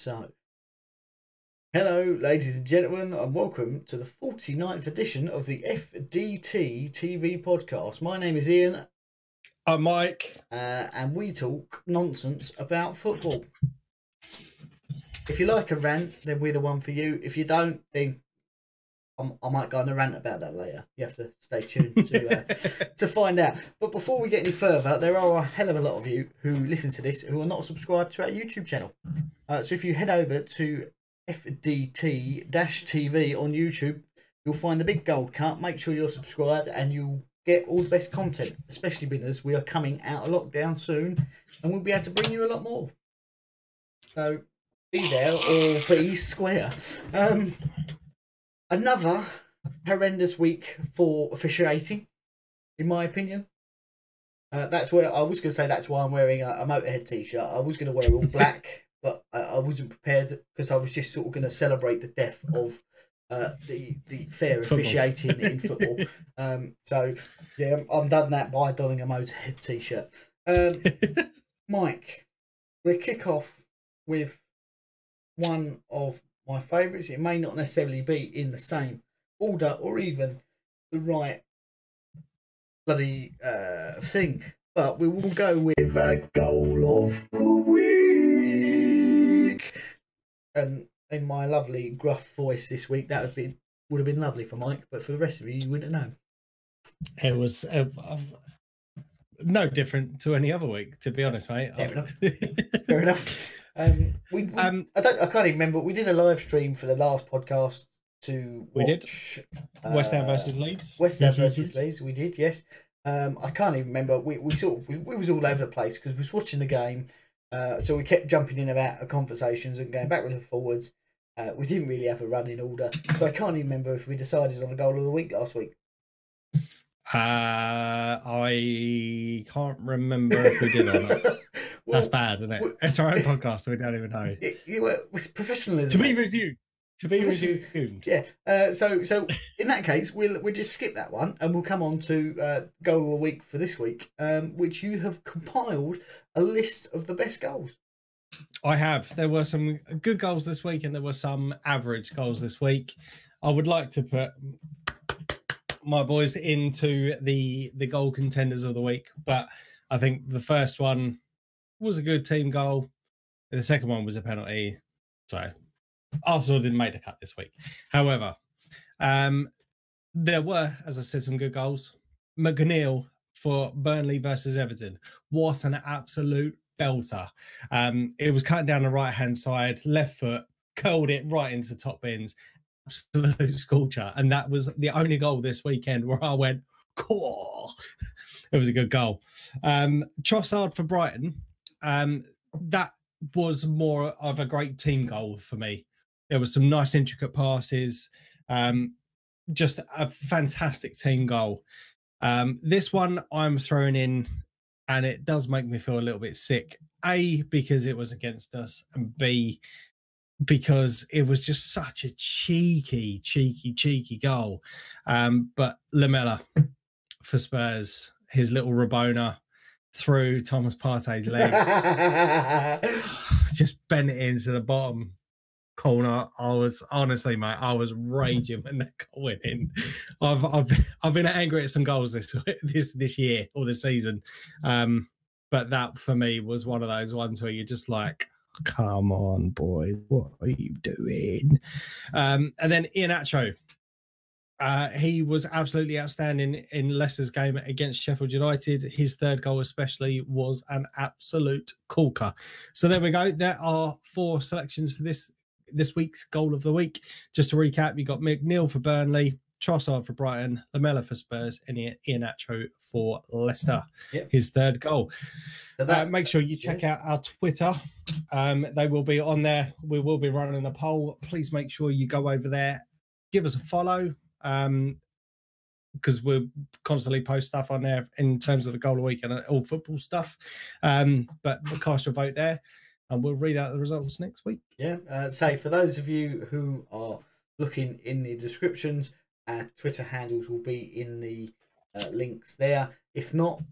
So, hello, ladies and gentlemen, and welcome to the 49th edition of the FDT TV podcast. My name is Ian, I'm Mike. uh, and we talk nonsense about football. If you like a rant, then we're the one for you. If you don't, then I'm, I might go on a rant about that later. You have to stay tuned to uh, to find out. But before we get any further, there are a hell of a lot of you who listen to this who are not subscribed to our YouTube channel. Uh, so if you head over to FDT-TV on YouTube, you'll find the big gold cut. Make sure you're subscribed and you'll get all the best content, especially because we are coming out of lockdown soon and we'll be able to bring you a lot more. So be there or be square. Um, another horrendous week for officiating, in my opinion. Uh, that's where I was going to say that's why I'm wearing a, a Motorhead t-shirt. I was going to wear all black, but I, I wasn't prepared because I was just sort of going to celebrate the death of uh, the the fair Football. officiating in football. Um, so yeah, I'm, done that by donning a Motorhead t-shirt. Um, Mike, we'll kick off with one of my favourites. It may not necessarily be in the same order or even the right bloody uh, thing, but we will go with a goal of the week. And in my lovely gruff voice this week, that would be would have been lovely for Mike, but for the rest of you, you wouldn't know. it was uh, no different to any other week, to be honest, mate. Fair enough. Fair enough. Um, we, we Um, I don't, I can't even remember. We did a live stream for the last podcast to We did. watch, West Ham uh, versus Leeds. West Ham Yes, yes, versus. Leeds. We did, yes. Um, I can't even remember. We we sort of we, we was all over the place because we was watching the game. Uh, so we kept jumping in and out of conversations and going backwards and forwards. Uh, we didn't really have a running order, so I can't even remember if we decided on the goal of the week last week. Uh, I can't remember if we did or not. well, That's bad, isn't it? well- It's our own podcast, so we don't even know. It, it, well, it's professionalism. To be resumed. To be resumed. Yeah. Uh, so so in that case, we'll we'll just skip that one, and we'll come on to uh, goal of the week for this week, um, which you have compiled a list of the best goals. I have. There were some good goals this week, and there were some average goals this week. I would like to put my boys into the the goal contenders of the week, but I think the first one was a good team goal. The second one was a penalty. So Arsenal didn't make the cut this week. However, um, there were, as I said, some good goals. McNeil for Burnley versus Everton. What an absolute belter. Um, it was cutting down the right hand side, left foot, curled it right into top bins. Absolute scorcher. And that was the only goal this weekend where I went, cool. It was a good goal. Um, Trossard for Brighton. Um, that was more of a great team goal for me. There was some nice intricate passes. Um, just a fantastic team goal. Um, this one I'm throwing in, and it does make me feel a little bit sick. A because it was against us, and B because it was just such a cheeky, cheeky, cheeky goal. Um, but Lamela for Spurs, his little Rabona through Thomas Partey's legs just bent it into the bottom corner. I was honestly, mate, I was raging when that goal went in. I've I've I've been angry at some goals this this this year or this season, um, but that for me was one of those ones where you're just like, come on, boys, what are you doing? Um, and then Ian Acho. Uh, he was absolutely outstanding in Leicester's game against Sheffield United. His third goal, especially, was an absolute corker. So there we go. There are four selections for this this week's goal of the week. Just to recap, you got McNeil for Burnley, Trossard for Brighton, Lamela for Spurs, and Ian Iheanacho for Leicester. Yep. His third goal. So Uh, make sure you check out our Twitter. Um, they will be on there. We will be running a poll. Please make sure you go over there, give us a follow, um, because we'll constantly post stuff on there in terms of the goal of the week and all football stuff. Um, but cast your vote there, and we'll read out the results next week. Yeah. Uh, say for those of you who are looking in the descriptions, our Twitter handles will be in the uh, links there. If not,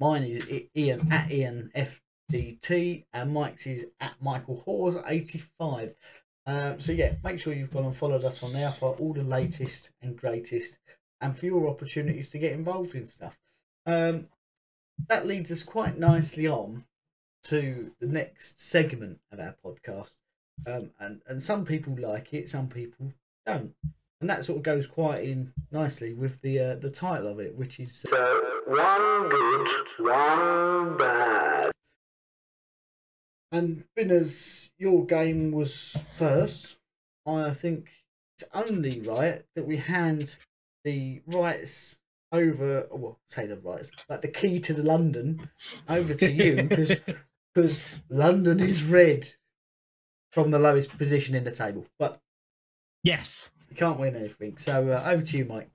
mine is Ian at Ian F DT, and Mike's is at Michael Hawes 85. Um, so yeah, make sure you've gone and followed us on there for all the latest and greatest, and for your opportunities to get involved in stuff. Um, that leads us quite nicely on to the next segment of our podcast. Um, and and some people like it, some people don't, and that sort of goes quite in nicely with the uh, the title of it, which is So, one good, one bad. And Binners, your game was first. I think it's only right that we hand the rights over, well, say the rights, like the key to the London over to you because because London is red from the lowest position in the table, but Yes. Can't win anything. So uh, over to you, Mike.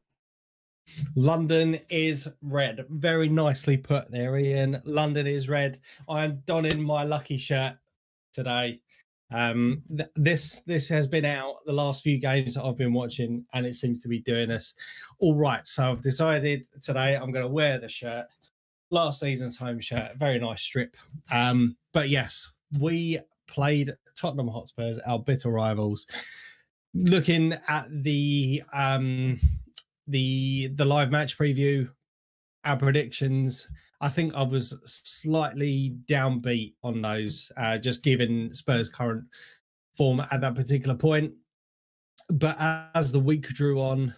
London is red. Very nicely put there, Ian. London is red. I'm donning my lucky shirt today. Um, th- this this has been out the last few games that I've been watching, and it seems to be doing us all right. So I've decided today I'm going to wear the shirt. Last season's home shirt, very nice strip. Um, but yes, we played Tottenham Hotspurs, our bitter rivals. Looking at the um, the the live match preview, our predictions. I think I was slightly downbeat on those, uh, just given Spurs' current form at that particular point. But as the week drew on,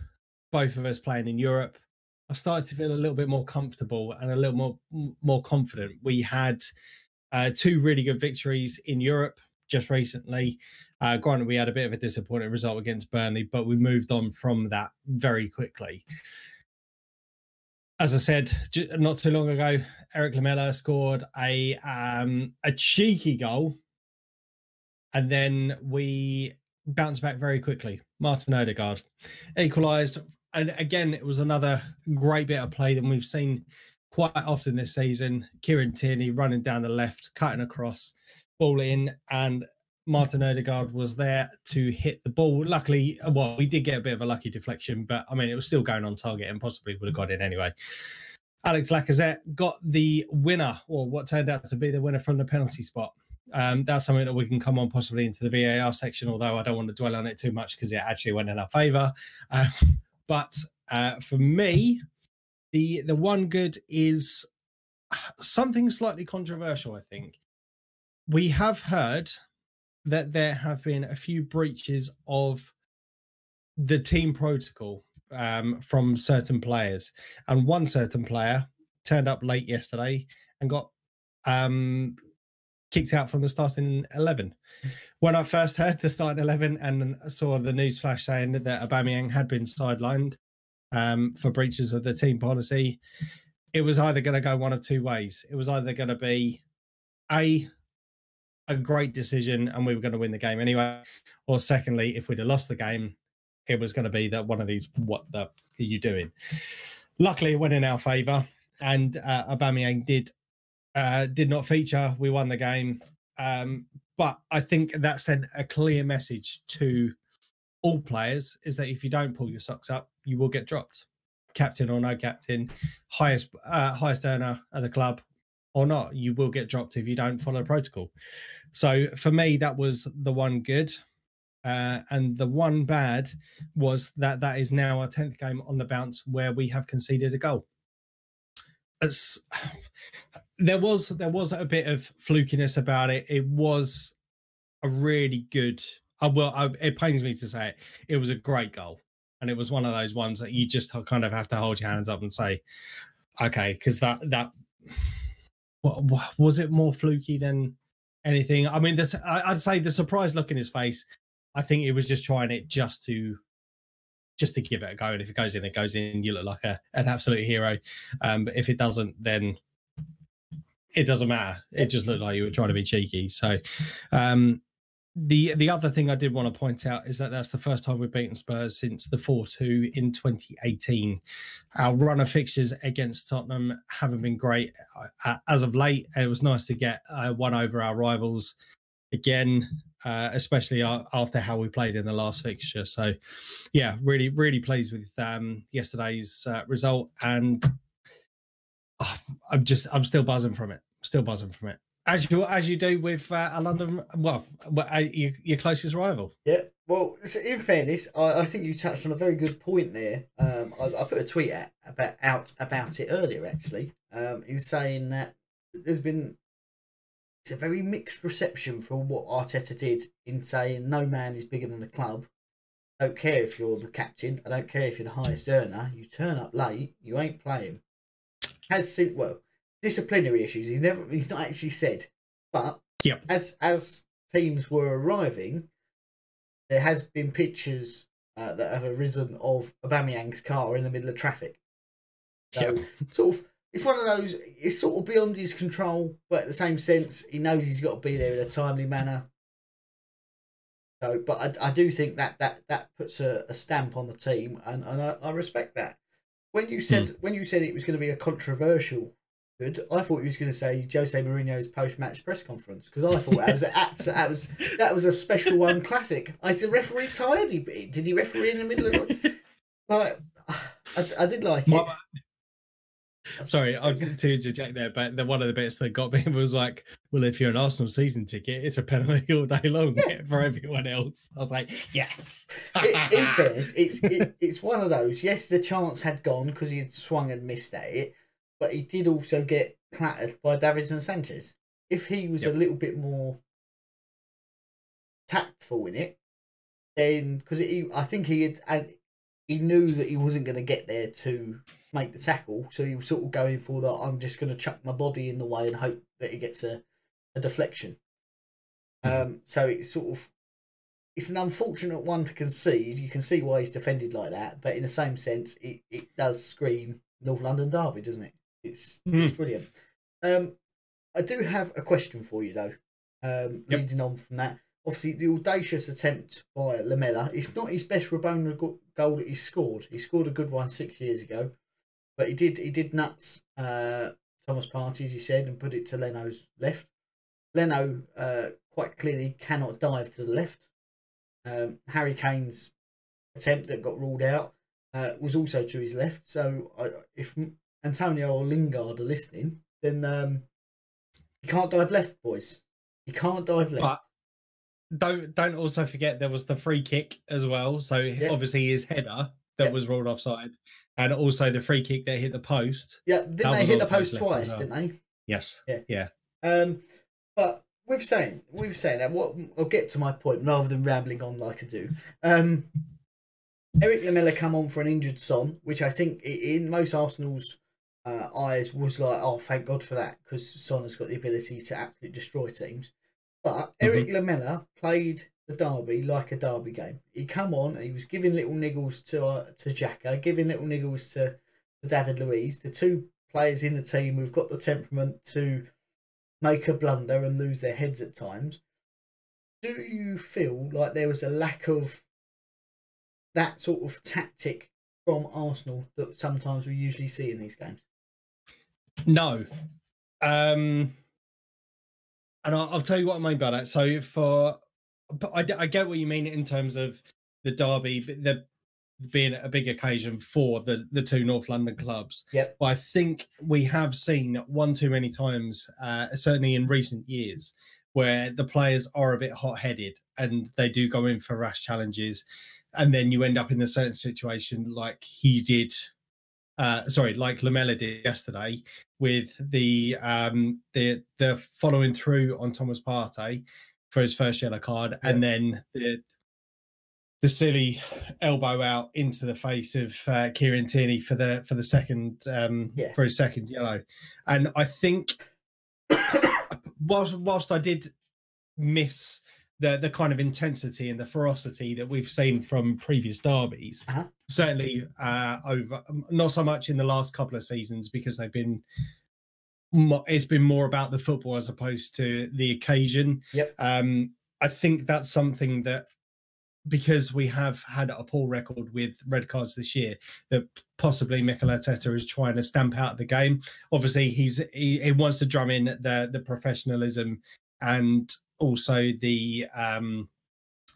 both of us playing in Europe, I started to feel a little bit more comfortable and a little more more confident. We had uh, two really good victories in Europe just recently. Uh, granted, we had a bit of a disappointing result against Burnley, but we moved on from that very quickly. As I said not too long ago, Erik Lamela scored a um, a cheeky goal, and then we bounced back very quickly. Martin Odegaard equalised, and again, it was another great bit of play than we've seen quite often this season. Kieran Tierney running down the left, cutting across, ball in, and Martin Odegaard was there to hit the ball. Luckily, well, we did get a bit of a lucky deflection, but I mean, it was still going on target and possibly would have got in anyway. Alex Lacazette got the winner, or what turned out to be the winner from the penalty spot. Um, that's something that we can come on possibly into the VAR section, although I don't want to dwell on it too much because it actually went in our favour. Uh, but uh, for me, the the one good is something slightly controversial. I think we have heard that there have been a few breaches of the team protocol um, from certain players, and one certain player turned up late yesterday and got um, kicked out from the starting eleven. When I first heard the starting eleven and saw the news flash saying that Aubameyang had been sidelined um, for breaches of the team policy, it was either going to go one of two ways. It was either going to be a a great decision and we were going to win the game anyway, or secondly, if we'd have lost the game, it was going to be that one of these, what the are you doing? Luckily, it went in our favour, and uh, Aubameyang did uh, did not feature. We won the game, um, but I think that sent a clear message to all players: is that if you don't pull your socks up, you will get dropped, captain or no captain, highest uh, highest earner at the club or not, you will get dropped if you don't follow protocol. So for me, that was the one good. Uh, and the one bad was that that is now our 10th game on the bounce where we have conceded a goal. It's, there was there was a bit of flukiness about it. It was a really good. I will. I, it pains me to say it. It was a great goal, and it was one of those ones that you just kind of have to hold your hands up and say, okay, because that that was it more fluky than anything? I mean, I'd say the surprised look in his face. I think he was just trying it just to just to give it a go. And if it goes in, it goes in. You look like a, an absolute hero. Um, but if it doesn't, then it doesn't matter. It just looked like you were trying to be cheeky. So, um, the the other thing I did want to point out is that that's the first time we've beaten Spurs since the 4-2 in 2018. Our run of fixtures against Tottenham haven't been great uh, as of late. It was nice to get uh, one over our rivals again, uh, especially after how we played in the last fixture. So, yeah, really, really pleased with um, yesterday's uh, result, and oh, I'm just, I'm still buzzing from it. Still buzzing from it. As you as you do with uh, a London, well, uh, your, your closest rival. Yeah. Well, in fairness, I, I think you touched on a very good point there. Um, I, I put a tweet about out about it earlier, actually, um, in saying that there's been it's a very mixed reception for what Arteta did in saying no man is bigger than the club. I don't care if you're the captain. I don't care if you're the highest earner. You turn up late, you ain't playing. Has seen well disciplinary issues. He's never he's not actually said, but Yep. as as teams were arriving, there has been pictures uh, that have arisen of Aubameyang's car in the middle of traffic. So Yep. sort of, it's one of those. It's sort of beyond his control, but at the same sense, he knows he's got to be there in a timely manner. So, but I, I do think that that that puts a, a stamp on the team, and, and I, I respect that. When you said when you said it was going to be a controversial good, I thought you was going to say Jose Mourinho's post match press conference because I thought that was a, abs- that was that was a special one classic. I said referee tired. He did he referee in the middle of like I, I did like it. Sorry, I'll get to interject there, but the, one of the bits that got me was like, "Well, if you're an Arsenal season ticket, it's a penalty all day long for everyone else." I was like, "Yes." I- in fairness, it's it, it's one of those. Yes, the chance had gone because he had swung and missed at it, but he did also get clattered by Davinson Sanchez. If he was Yep. a little bit more tactful in it, then because I think he had, and he knew that he wasn't going to get there to make the tackle, so he was sort of going for that. I'm just going to chuck my body in the way and hope that he gets a, a deflection. Um, so it's sort of it's an unfortunate one to concede. You can see why he's defended like that, but in the same sense, it, it does scream North London derby, doesn't it? It's it's brilliant. Um, I do have a question for you though. Um, Yep. leading on from that, obviously the audacious attempt by Lamela. It's not his best Rabona goal that he scored. He scored a good one six years ago, but he did he did nuts uh, Thomas as you said, and put it to Leno's left. Leno uh, quite clearly cannot dive to the left. Um, Harry Kane's attempt that got ruled out uh, was also to his left. So I if Antonio or Lingard are listening, then um, you can't dive left, boys. You can't dive left. But don't don't also forget there was the free kick as well. So obviously his header that Yeah. was ruled offside, and also the free kick that hit the post. yeah, didn't they hit the post twice? well. Didn't they? Yes. Yeah. Yeah. Um, but we've saying we've saying that. What I'll get to my point rather than rambling on like I do. Um, Erik Lamela come on for an injured Son, which I think in most Arsenal's uh, eyes was like, oh, thank God for that, because Son has got the ability to absolutely destroy teams. But Erik Lamela played the derby like a derby game. He come on, and he was giving little niggles to uh, to Xhaka, giving little niggles to, to David Luiz, the two players in the team who've got the temperament to make a blunder and lose their heads at times. Do you feel like there was a lack of that sort of tactic from Arsenal that sometimes we usually see in these games? No. Um, and I'll, I'll tell you what I mean by that. So for, I, I, get what you mean in terms of the derby, the being a big occasion for the the two North London clubs. Yep. But I think we have seen one too many times, uh, certainly in recent years, where the players are a bit hot headed and they do go in for rash challenges, and then you end up in a certain situation like he did uh, sorry, like Lamela did yesterday with the um, the the following through on Thomas Partey for his first yellow card, and then the the silly elbow out into the face of uh, Kieran Tierney for the for the second um, Yeah. for his second yellow, and I think whilst whilst I did miss the the kind of intensity and the ferocity that we've seen from previous derbies, Uh-huh. certainly uh, over not so much in the last couple of seasons because they've been it's been more about the football as opposed to the occasion. Yep. Um, I think that's something that because we have had a poor record with red cards this year, that possibly Mikel Arteta is trying to stamp out the game. Obviously, he's he, he wants to drum in the the professionalism and also the um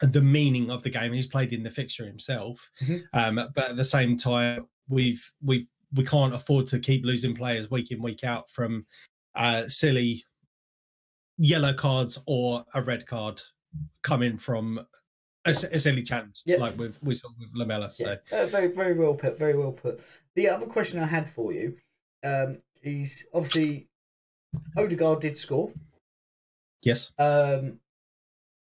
the meaning of the game. He's played in the fixture himself, Mhm. um, but at the same time, we've we've we can't afford to keep losing players week in week out from uh, silly yellow cards or a red card coming from a silly challenge, Yeah. like with we saw with Lamela. So Yeah, uh, very, very well put. Very well put. The other question I had for you um, is obviously Odegaard did score. Yes, Um,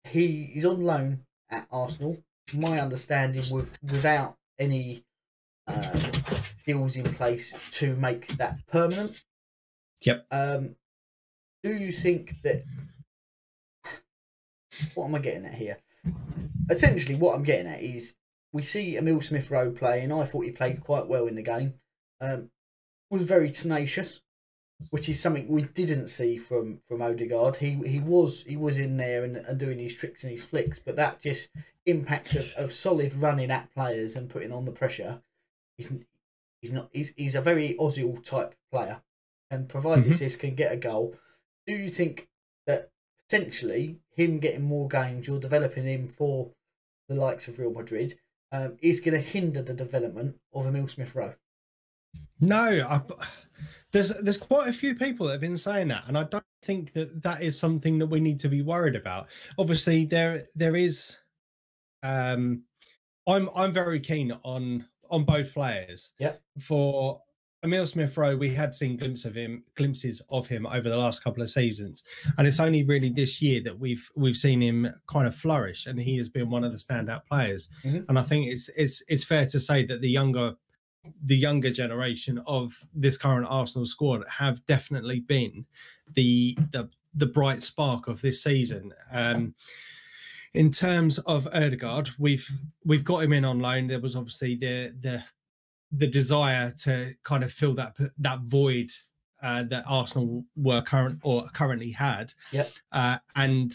he is on loan at Arsenal. My understanding, with without any um, deals in place to make that permanent. Yep. Um, do you think that? What am I getting at here? Essentially, what I'm getting at is we see Emil Smith Rowe playing. I thought he played quite well in the game. Um, was very tenacious, which is something we didn't see from from Odegaard. He he was he was in there and, and doing his tricks and his flicks, but that just impact of, of solid running at players and putting on the pressure. He's he's not he's he's a very Ozil type player, and provided Mhm. this can get a goal, do you think that potentially him getting more games, you're developing him for the likes of Real Madrid, um, is going to hinder the development of Emil Smith Rowe? no, I, there's there's quite a few people that have been saying that, and I don't think that that is something that we need to be worried about. Obviously, there there is. Um, I'm I'm very keen on on both players. Yep. For Emil Smith Rowe, we had seen glimpses of him, glimpses of him over the last couple of seasons, and it's only really this year that we've we've seen him kind of flourish, and he has been one of the standout players. Mhm. And I think it's it's it's fair to say that the younger the younger generation of this current Arsenal squad have definitely been the the the bright spark of this season. Um, in terms of Odegaard, we've we've got him in on loan. There was obviously the the the desire to kind of fill that that void uh, that Arsenal were current or currently had. Yep. Uh, and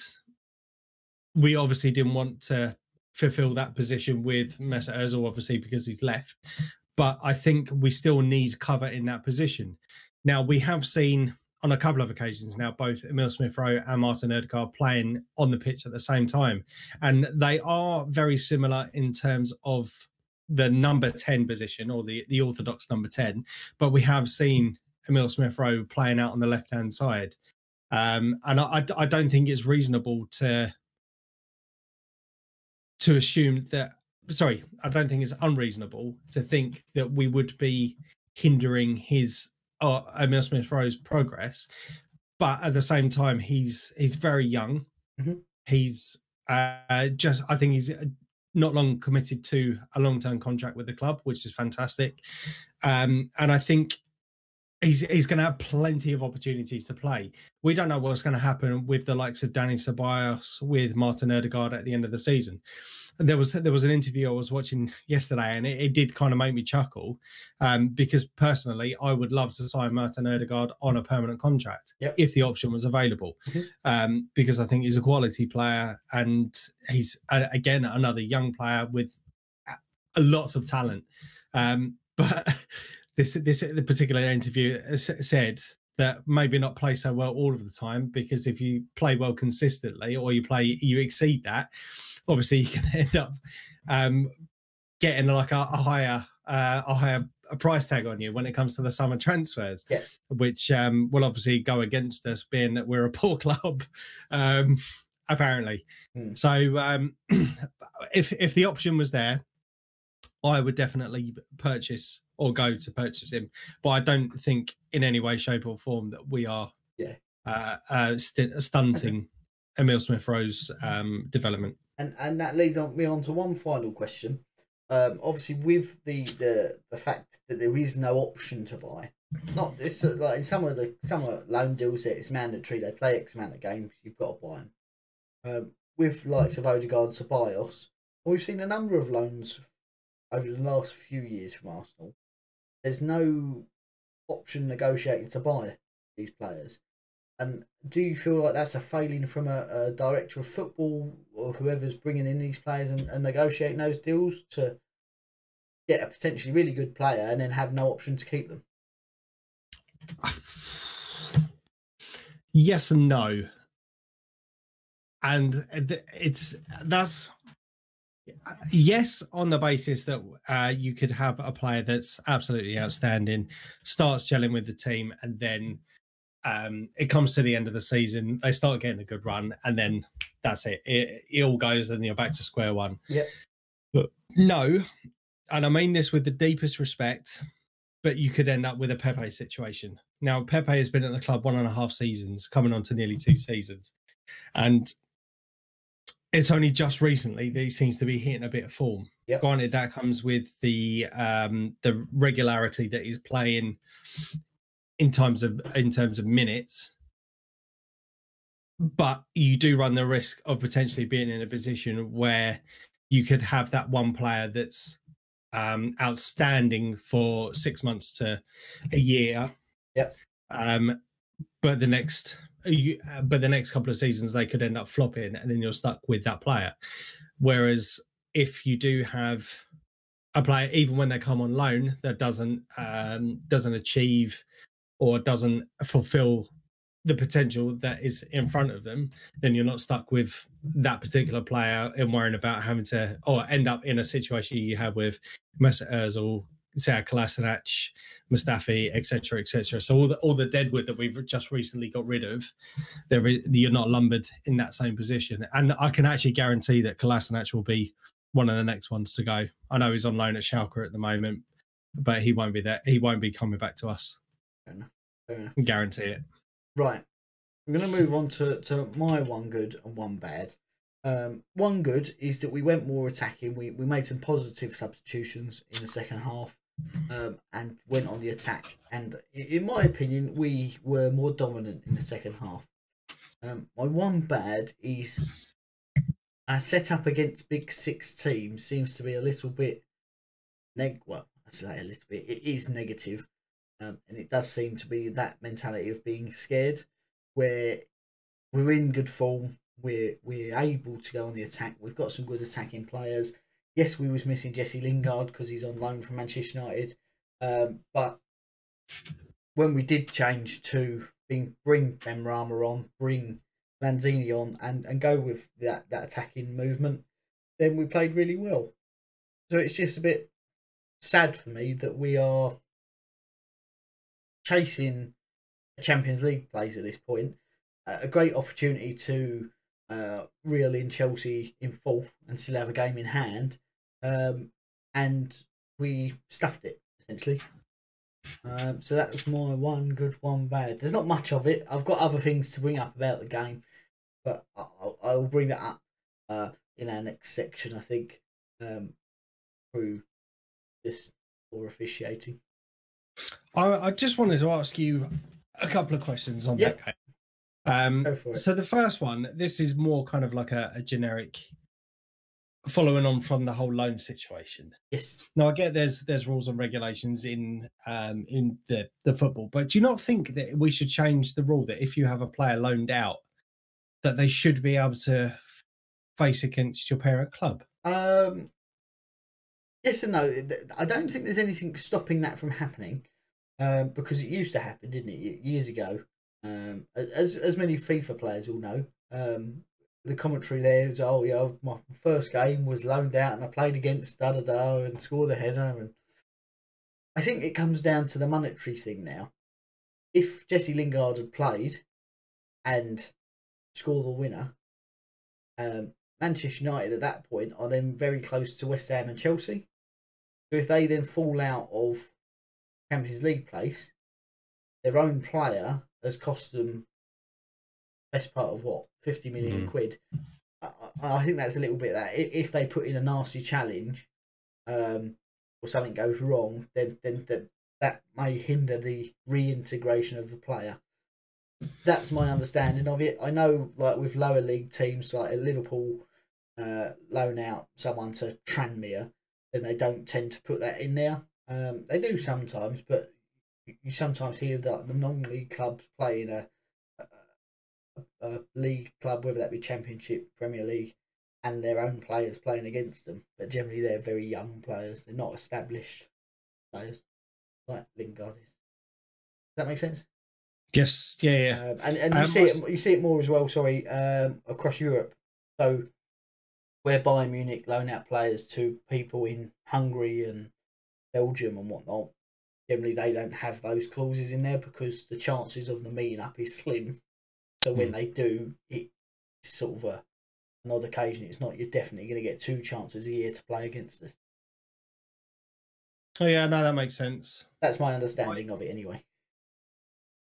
we obviously didn't want to fulfill that position with Mesut Ozil, obviously because he's left. But I think we still need cover in that position. Now we have seen on a couple of occasions now both Emil Smith Rowe and Martin Odegaard playing on the pitch at the same time, and they are very similar in terms of the number 10 position or the, the orthodox number 10 but we have seen emil smith rowe playing out on the left hand side um, and I- I don't think it's reasonable to to assume that sorry i don't think it's unreasonable to think that we would be hindering his uh, emil smith rowe's progress but at the same time he's he's very young Mhm. he's uh, just i think he's uh, not long committed to a long-term contract with the club, which is fantastic. Um, and I think he's he's going to have plenty of opportunities to play. We don't know what's going to happen with the likes of Danny Ceballos, with Martin Odegaard at the end of the season. And there was there was an interview I was watching yesterday, and it, it did kind of make me chuckle um, because personally, I would love to sign Martin Odegaard on a permanent contract Yep. if the option was available, Mhm. um, because I think he's a quality player and he's again another young player with lots of talent. Um, but this this the particular interview said that maybe not play so well all of the time because if you play well consistently or you play you exceed that, obviously you can end up um, getting like a, a higher uh, a higher a price tag on you when it comes to the summer transfers, Yeah. which um, will obviously go against us, being that we're a poor club, um, apparently. Hmm. So um, if if the option was there, I would definitely purchase or go to purchase him. But I don't think in any way, shape, or form that we are Yeah. uh, uh, st- stunting Emil Smith Rowe's um, development. and and that leads on me on to one final question. Um, obviously, with the, the the fact that there is no option to buy, not this like in some of the some of the loan deals that it's mandatory they play X amount of games, you've got to buy them. Um, with likes of Odegaard, Ceballos, we've seen a number of loans over the last few years from Arsenal. There's no option negotiated to buy these players. And do you feel like that's a failing from a, a director of football or whoever's bringing in these players and, and negotiating those deals to get a potentially really good player and then have no option to keep them? yes and no and it's that's yes on the basis that uh, you could have a player that's absolutely outstanding starts gelling with the team and then um, it comes to the end of the season, they start getting a good run, and then that's it. It, it all goes, and you're back to square one. Yep. But no, and I mean this with the deepest respect, but you could end up with a Pepe situation. Now, Pepe has been at the club one and a half seasons, coming on to nearly two seasons, and it's only just recently that he seems to be hitting a bit of form. Yep. Granted, that comes with the um, the regularity that he's playing in terms of in terms of minutes. But you do run the risk of potentially being in a position where you could have that one player that's um, outstanding for six months to a year. Yep. Um, but the next, you, but the next couple of seasons they could end up flopping, and then you're stuck with that player. Whereas if you do have a player, even when they come on loan, that doesn't um, doesn't achieve or doesn't fulfill the potential that is in front of them, then you're not stuck with that particular player and worrying about having to or end up in a situation you had with Mesut Ozil, Sead Kolasinac, Mustafi, etc., etc. So all the all the deadwood that we've just recently got rid of, there you're not lumbered in that same position. And I can actually guarantee that Kolasinac will be one of the next ones to go. I know he's on loan at Schalke at the moment, but he won't be there. He won't be coming back to us. Fair enough. Fair enough. Guarantee it. Right. I'm going to move on to, to my one good and one bad. Um, one good is that we went more attacking. We, we made some positive substitutions in the second half um, and went on the attack. And in my opinion, we were more dominant in the second half. Um, my one bad is our setup against big six teams seems to be a little bit neg. Well, I say a little bit. It is negative, um, and it does seem to be that mentality of being scared, where we're in good form. We're we're able to go on the attack. We've got some good attacking players. Yes, we was missing Jesse Lingard because he's on loan from Manchester United, um, but when we did change to bring Benrahma on, bring Lanzini on, and and go with that that attacking movement, then we played really well. So it's just a bit sad for me that we are chasing Champions League place at this point. Uh, a great opportunity to uh, reel in Chelsea in fourth and still have a game in hand, um, and we stuffed it essentially. Um, so that was my one good, one bad. There's not much of it. I've got other things to bring up about the game, but I'll, I'll bring that up uh, in our next section. I think um, through just or officiating. I, I just wanted to ask you a couple of questions on Yeah. that game. Um, Go for it. so the first one, this is more kind of like a, a generic following on from the whole loan situation. Yes. Now I get there's there's rules and regulations in um in the the football, but do you not think that we should change the rule that if you have a player loaned out, that they should be able to face against your parent club? Um, yes and no. I don't think there's anything stopping that from happening, um, because it used to happen, didn't it, years ago? Um, as as many FIFA players will know, um, the commentary there is, oh yeah, my first game was loaned out and I played against da da da and scored a header, and I think it comes down to the monetary thing now. If Jesse Lingard had played and scored the winner, um, Manchester United at that point are then very close to West Ham and Chelsea. So if they then fall out of Champions League place, their own player has cost them best part of what fifty million Mhm. quid. I, I I think that's a little bit that if they put in a nasty challenge, um, or something goes wrong, then then that that may hinder the reintegration of the player. That's my understanding of it. I know, like with lower league teams like Liverpool, uh, loan out someone to Tranmere, then they don't tend to put that in there. Um, they do sometimes, but you- sometimes hear that the non-league clubs playing a, a, a league club, whether that be Championship, Premier League, and their own players playing against them. But generally, they're very young players. They're not established players like Lingard is. Does that make sense? Yes, yeah, yeah. Um, and and you Um, see it you see it more as well. Sorry, um, across Europe. So where Bayern Munich loan out players to people in Hungary and Belgium and whatnot, generally they don't have those clauses in there because the chances of them meeting up is slim. So when Hmm. they do, it's sort of a an odd occasion. It's not you're definitely going to get two chances a year to play against us. Oh yeah, no, that makes sense. That's my understanding of it anyway.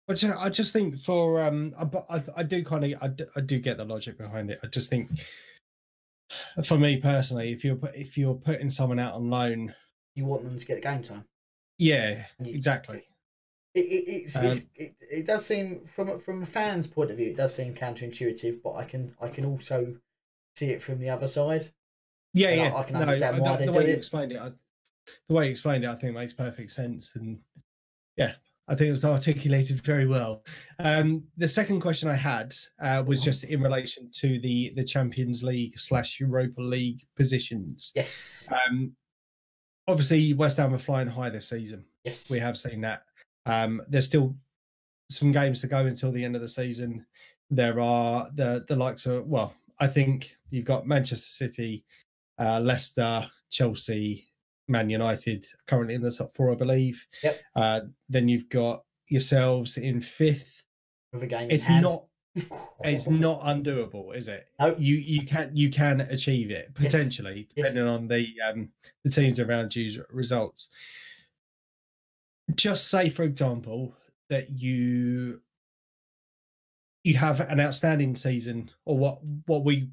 But I just think for um, I, I do kind of I, do- I do get the logic behind it. I just think for me personally, if you're if you're putting someone out on loan, You want them to get game time. Yeah, exactly. It, it, it's, it's, Um, it, it does seem from from a fan's point of view, it does seem counterintuitive, but I can I can also see it from the other side. Yeah, And I- yeah. I can No, understand the, why they the do way you it. explained it, I, the way you explained it, I think makes perfect sense, and yeah, I think it was articulated very well. Um, the second question I had uh, was just in relation to the the Champions League slash Europa League positions. Yes, Um, obviously, West Ham are flying high this season. yes, We have seen that. Um, there's still some games to go until the end of the season. There are the the likes of well, I think you've got Manchester City, uh, Leicester, Chelsea, Man United currently in the top four, I believe. Yep. Uh, then you've got yourselves in fifth. with a game. It's in hand. not it's not undoable, is it? No. You you can you can achieve it potentially, Yes. depending on the um the teams around you's results. Just say, for example, that you you have an outstanding season, or what what we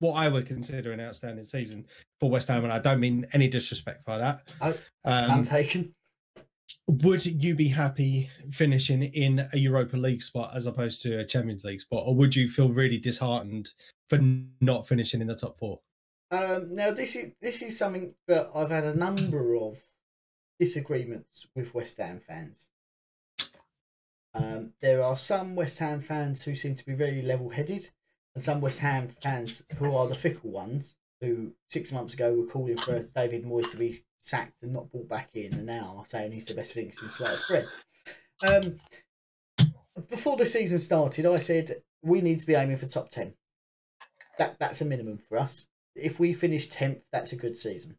what I would consider an outstanding season for West Ham, and I don't mean any disrespect by that. Oh, Um, untaken. Would you be happy finishing in a Europa League spot as opposed to a Champions League spot, or would you feel really disheartened for not finishing in the top four? Um, now this is this is something that I've had a number of disagreements with West Ham fans. Um, there are some West Ham fans who seem to be very level-headed, and some West Ham fans who are the fickle ones, who six months ago were calling for David Moyes to be sacked and not brought back in, and now are saying he's the best thing since sliced bread. Um, before the season started, I said we need to be aiming for top ten. That that's a minimum for us if we finish 10th, that's a good season.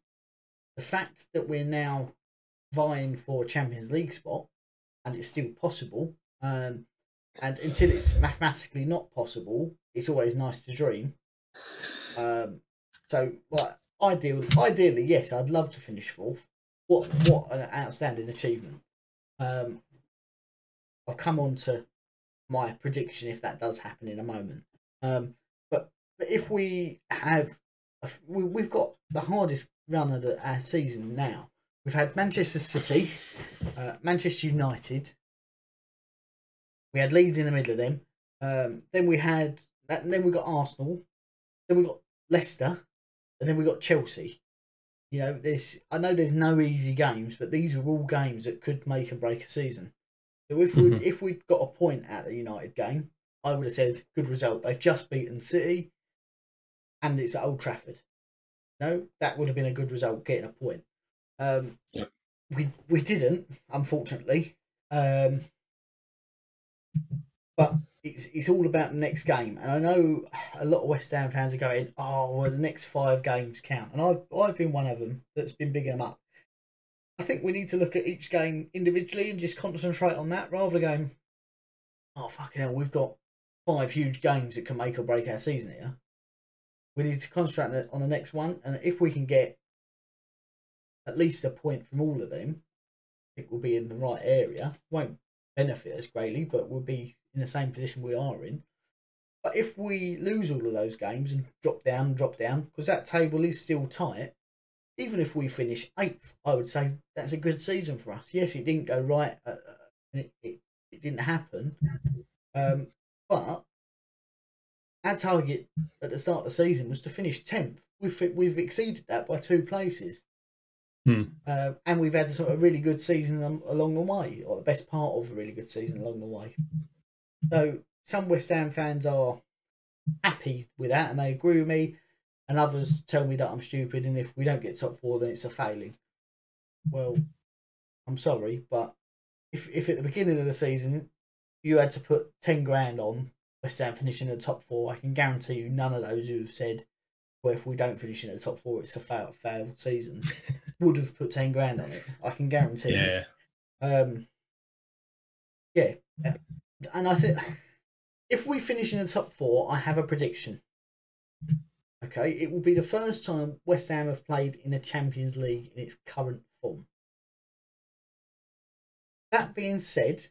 The fact that we're now vying for a Champions League spot and it's still possible, um, and until it's mathematically not possible, it's always nice to dream. Um, so, like, ideal, ideally, yes, I'd love to finish fourth. What what an outstanding achievement! Um, I'll come on to my prediction if that does happen in a moment. Um, but, but if we have we- we've got the hardest run of the, our season now. We've had Manchester City, uh, Manchester United. We had Leeds in the middle of them. Um, then we had, then we got Arsenal. Then we got Leicester, and then we got Chelsea. You know, there's I know there's no easy games, but these are all games that could make and break a season. So if we Mhm. if we'd got a point at the United game, I would have said good result. They've just beaten City and it's at Old Trafford. No, that would have been a good result, getting a point. Um, Yep. We we didn't, unfortunately. Um, but it's it's all about the next game, and I know a lot of West Ham fans are going, "Oh, well, the next five games count," and I've I've been one of them that's been bigging them up. I think we need to look at each game individually and just concentrate on that rather than going, "Oh fucking hell, we've got five huge games that can make or break our season here." we need to concentrate on the- on the next one, and if we can get at least a point from all of them, I think we'll be in the right area. Won't benefit us greatly, but we'll be in the same position we are in. But if we lose all of those games and drop down, drop down, because that table is still tight, even if we finish eighth, I would say that's a good season for us. Yes, it didn't go right, uh, uh, it, it, it didn't happen, um, but our target at the start of the season was to finish tenth. We've we've exceeded that by two places, Hmm. uh, and we've had a sort of really good season along the way, or the best part of a really good season along the way. So some West Ham fans are happy with that, and they agree with me, and others tell me that I'm stupid, and if we don't get top four, then it's a failing. Well, I'm sorry, but if if at the beginning of the season you had to put ten grand on West Ham finishing in the top four, I can guarantee you none of those who have said, well, if we don't finish in the top four, it's a failed, failed season, would have put 10 grand on it. I can guarantee you. Yeah, Um, yeah, and I think if we finish in the top four, I have a prediction. Okay, it will be the first time West Ham have played in a Champions League in its current form. That being said,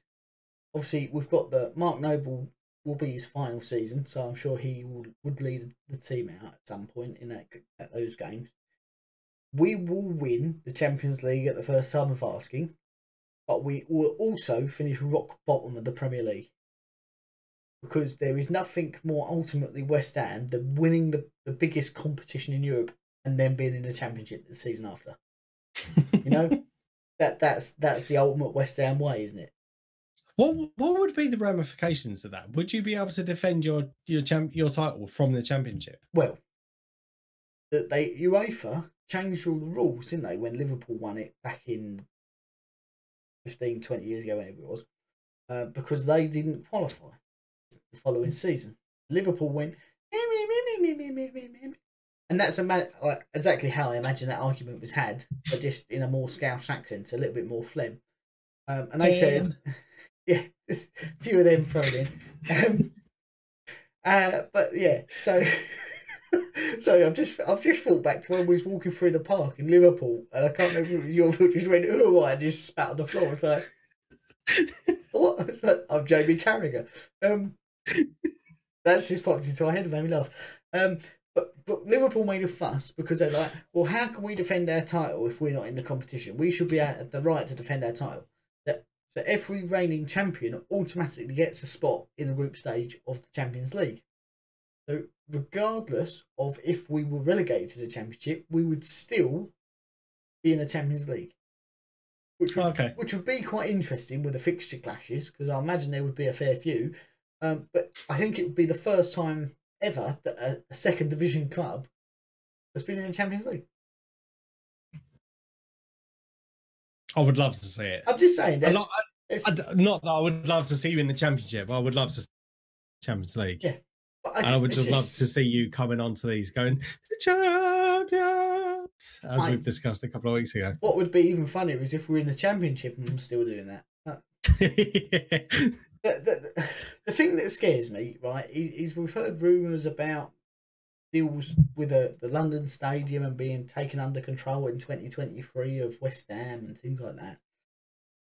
obviously we've got the Mark Noble will be his final season, so I'm sure he will, would lead the team out at some point in that, at those games. We will win the Champions League at the first time of asking, but we will also finish rock bottom of the Premier League because there is nothing more ultimately West Ham than winning the, the biggest competition in Europe and then being in the Championship the season after. You know, that that's that's the ultimate West Ham way, isn't it? What what would be the ramifications of that? Would you be able to defend your your champ your title from the championship? Well, that they UEFA changed all the rules, didn't they, when Liverpool won it back in 15, 20 years ago, whenever it was, uh, because they didn't qualify the following season. Liverpool went, and that's a like, exactly how I imagine that argument was had, but just in a more Scouse accent, a little bit more phlegm. Um, and they Damn. said, yeah, a few of them thrown in. Um, uh, but yeah, so. so I've just I've just thought back to when we was walking through the park in Liverpool, and I can't remember if it was your just went oh I just spat on the floor. It's like what? It's like, I'm Jamie Carragher. Um, that's just popped into my head and made me laugh. Um, but but Liverpool made a fuss because they're like, well, how can we defend our title if we're not in the competition? We should be at the right to defend our title. That so every reigning champion automatically gets a spot in the group stage of the Champions League. So regardless of if we were relegated to the Championship, we would still be in the Champions League. Which would, Okay. which would be quite interesting with the fixture clashes because I imagine there would be a fair few. Um, but I think it would be the first time ever that a, a second division club has been in the Champions League. I would love to see it. I'm just saying that. lot- I d- not that I would love to see you in the championship. I would love to see Champions League. Yeah, I I would just love to see you coming onto these going the champions as I- we've discussed a couple of weeks ago. What would be even funnier is if we're in the Championship and I'm still doing that. Uh, the, the, the thing that scares me, right, is, is we've heard rumours about deals with the, the London Stadium and being taken under control in 2023 of West Ham and things like that.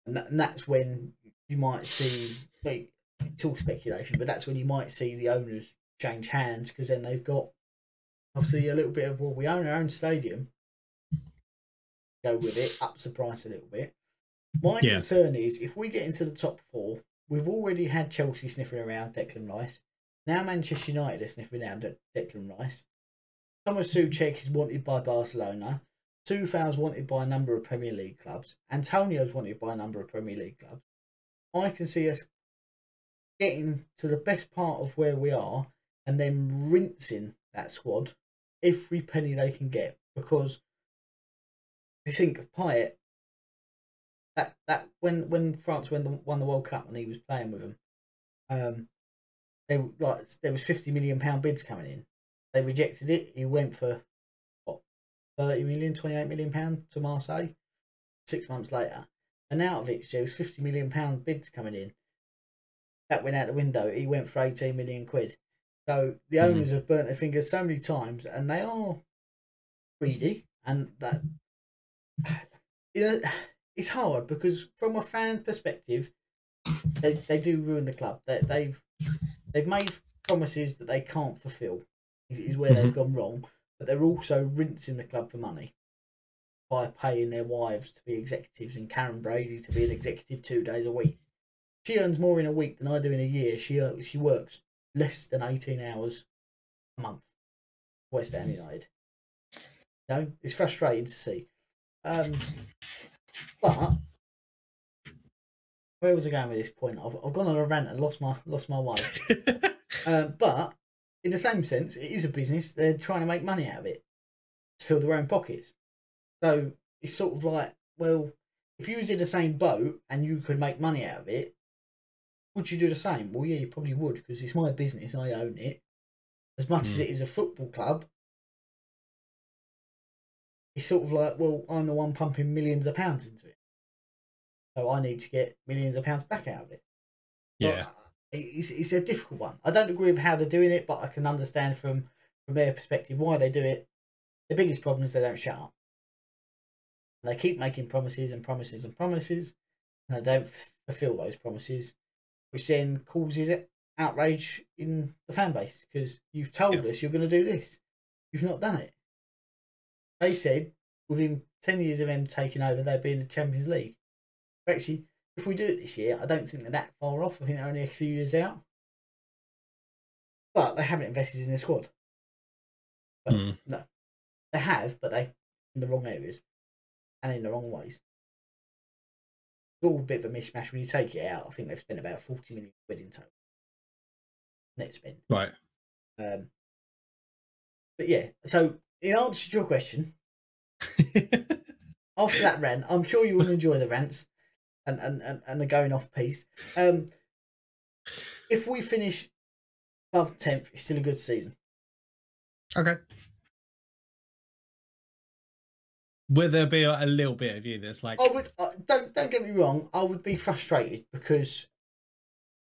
And, that, and that's when you might see, like, it's all speculation, but that's when you might see the owners change hands because then they've got obviously a little bit of, well, we own our own stadium. Go with it, ups the price a little bit. My Yeah. concern is if we get into the top four, we've already had Chelsea sniffing around Declan Rice. Now Manchester United are sniffing around De- Declan Rice. Thomas Soucek is wanted by Barcelona. Tufau's wanted by a number of Premier League clubs. Antonio's wanted by a number of Premier League clubs. I can see us getting to the best part of where we are and then rinsing that squad every penny they can get because you think of Payet that that when when France won the won the World Cup and he was playing with them, um, they like there was fifty million pound bids coming in. They rejected it. He went for what 30 million, 28 million pound to Marseille. Six months later, and out of it there was fifty million pound bids coming in. That went out the window. He went for eighteen million quid. So the Mhm. owners have burnt their fingers so many times, and they are greedy, and that you know, it's hard because from a fan perspective, they, they do ruin the club. They, they've they've made promises that they can't fulfil. Is, where they've gone wrong. But they're also rinsing the club for money by paying their wives to be executives and Karren Brady to be an executive two days a week. She earns more in a week than I do in a year. She uh, she works less than eighteen hours a month. West Ham United. No, it's frustrating to see. Um, but where was I going with this point? I've, I've gone on a rant and lost my lost my way. Um, but in the same sense, it is a business. They're trying to make money out of it to fill their own pockets. So it's sort of like, well, if you was in the same boat and you could make money out of it, would you do the same? Well, yeah, you probably would because it's my business. I own it. As much as Mm. it is a football club, it's sort of like, well, I'm the one pumping millions of pounds into it. so I need to get millions of pounds back out of it. Yeah. it's, it's a difficult one. I don't agree with how they're doing it, but I can understand from from their perspective why they do it. The biggest problem is they don't shut up. They keep making promises and promises and promises, and they don't f- fulfill those promises, which then causes outrage in the fan base because you've told Yeah. us you're going to do this, you've not done it. They said within ten years of them taking over, they'd be in the Champions League. But actually, if we do it this year, I don't think they're that far off. I think they're only a few years out. But they haven't invested in the squad. But Mm. no, they have, but they in the wrong areas and in the wrong ways. All a bit of a mishmash when you take it out. I think they've spent about forty million quid in total net spend. Right. Um, but yeah, so in answer to your question, after that rant, I'm sure you will enjoy the rants and, and, and, and the going off piece. Um, if we finish above 10th, it's still a good season. okay. Will there be a, little bit of you that's like, I would uh, don't don't get me wrong. I would be frustrated because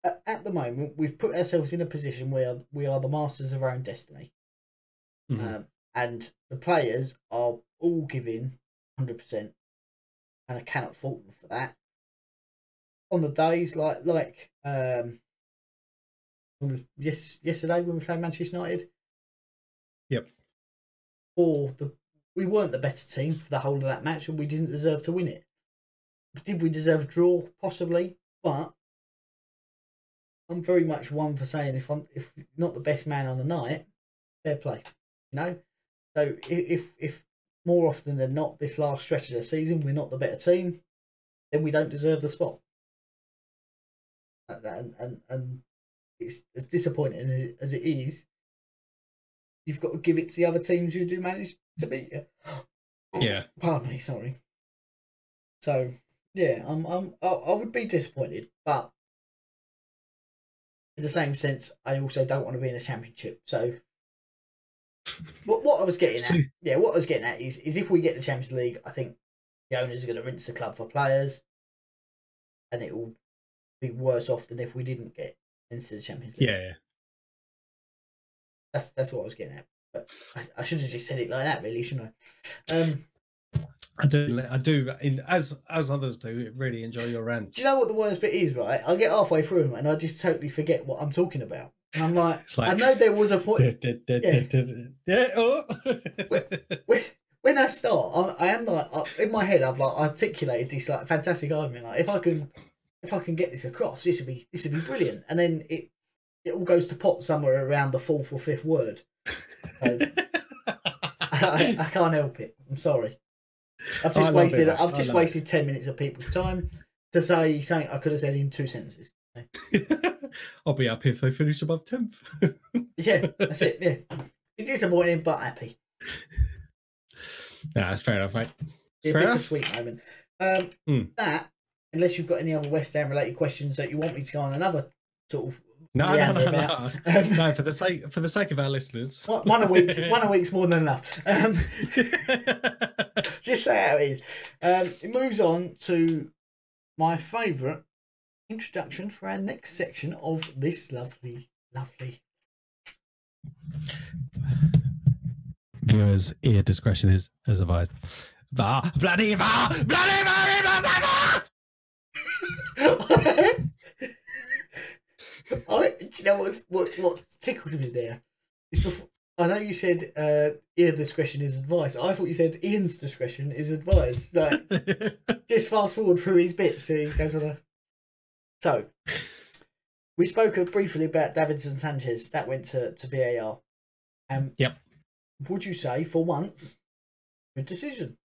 at, at the moment we've put ourselves in a position where we are the masters of our own destiny, Mhm. um, and the players are all giving hundred percent, and I cannot fault them for that. On the days like like um, we- yes yesterday when we played Manchester United, Yep. or the we weren't the better team for the whole of that match, and we didn't deserve to win it. Did we deserve a draw? Possibly, but I'm very much one for saying if I'm if not the best man on the night, fair play, you know. So if if more often than not this last stretch of the season we're not the better team, then we don't deserve the spot. And and and, it's as disappointing as it is. You've got to give it to the other teams who do manage to beat you. yeah, Pardon me, sorry. So yeah, I'm I'm I, I would be disappointed, but in the same sense, I also don't want to be in a championship. So what what I was getting at, yeah, what I was getting at is is if we get the Champions League, I think the owners are going to rinse the club for players, and it will be worse off than if we didn't get into the Champions League. yeah, yeah. That's that's what I was getting at. But I, I should have just said it like that, really, shouldn't I? Um, I do, I do, in, as as others do, really enjoy your rant. Do you know what the worst bit is, right? I get halfway through them and I just totally forget what I'm talking about. And I'm like, It's like- I know there was a point yeah. oh. when, when I start. I, I am like I- in my head. I've like articulated this like fantastic argument. Like if I can, if I can get this across, this would be this would be brilliant. And then it it all goes to pot somewhere around the fourth or fifth word. So, I, I can't help it. I'm sorry. I've just wasted. it, I've just it. wasted ten minutes of people's time to say something I could have said in two sentences. I'll be happy if they finish above tenth. Yeah, that's it. Yeah, it's disappointing but happy. Nah, that's fair enough, mate. It's a Fair enough. bittersweet moment. Um, Hmm. That, unless you've got any other West Ham related questions that you want me to go on another sort of No, no, no, no. no, for the sake for the sake of our listeners. one a week's one a week's more than enough. Um, just say how it is. Um, it moves on to my favourite introduction for our next section of this lovely, lovely. Viewers' ear discretion is is advised. Va, bloody va, bloody va, bloody! I, do you know what's, what what tickled me there? Is before I know you said uh, ear discretion is advice. I thought you said Ian's discretion is advice. Like just fast forward through his bits. So he goes on a. So we spoke briefly about Davinson Sanchez. That went to to VAR. Um, Yep. Would you say for once, good decision?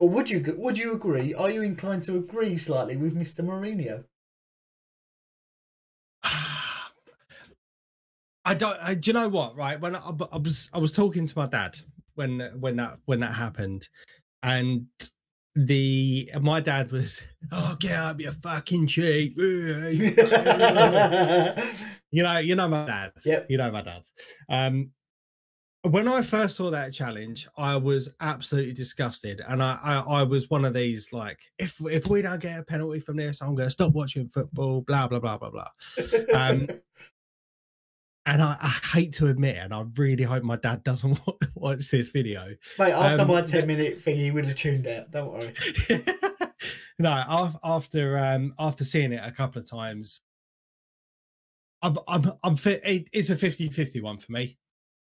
Or would you would you agree? Are you inclined to agree slightly with Mr. Mourinho? I don't. I, do you know what? Right when I, I was I was talking to my dad when when that when that happened, and the my dad was, "Oh, get out, you fucking cheat!" Eh, eh, eh, you know, you know my dad. Yep. You know my dad. Um, when I first saw that challenge, I was absolutely disgusted, and I, I, I was one of these like, if if we don't get a penalty from this, I'm going to stop watching football. Blah blah blah blah blah. Um, and I, I hate to admit, and I really hope my dad doesn't watch this video. Mate, after Um, my 10 minute thing, he would have tuned out. Don't worry. no, after um after seeing it a couple of times, I'm I'm I'm. It, it's a 50-50 one for me.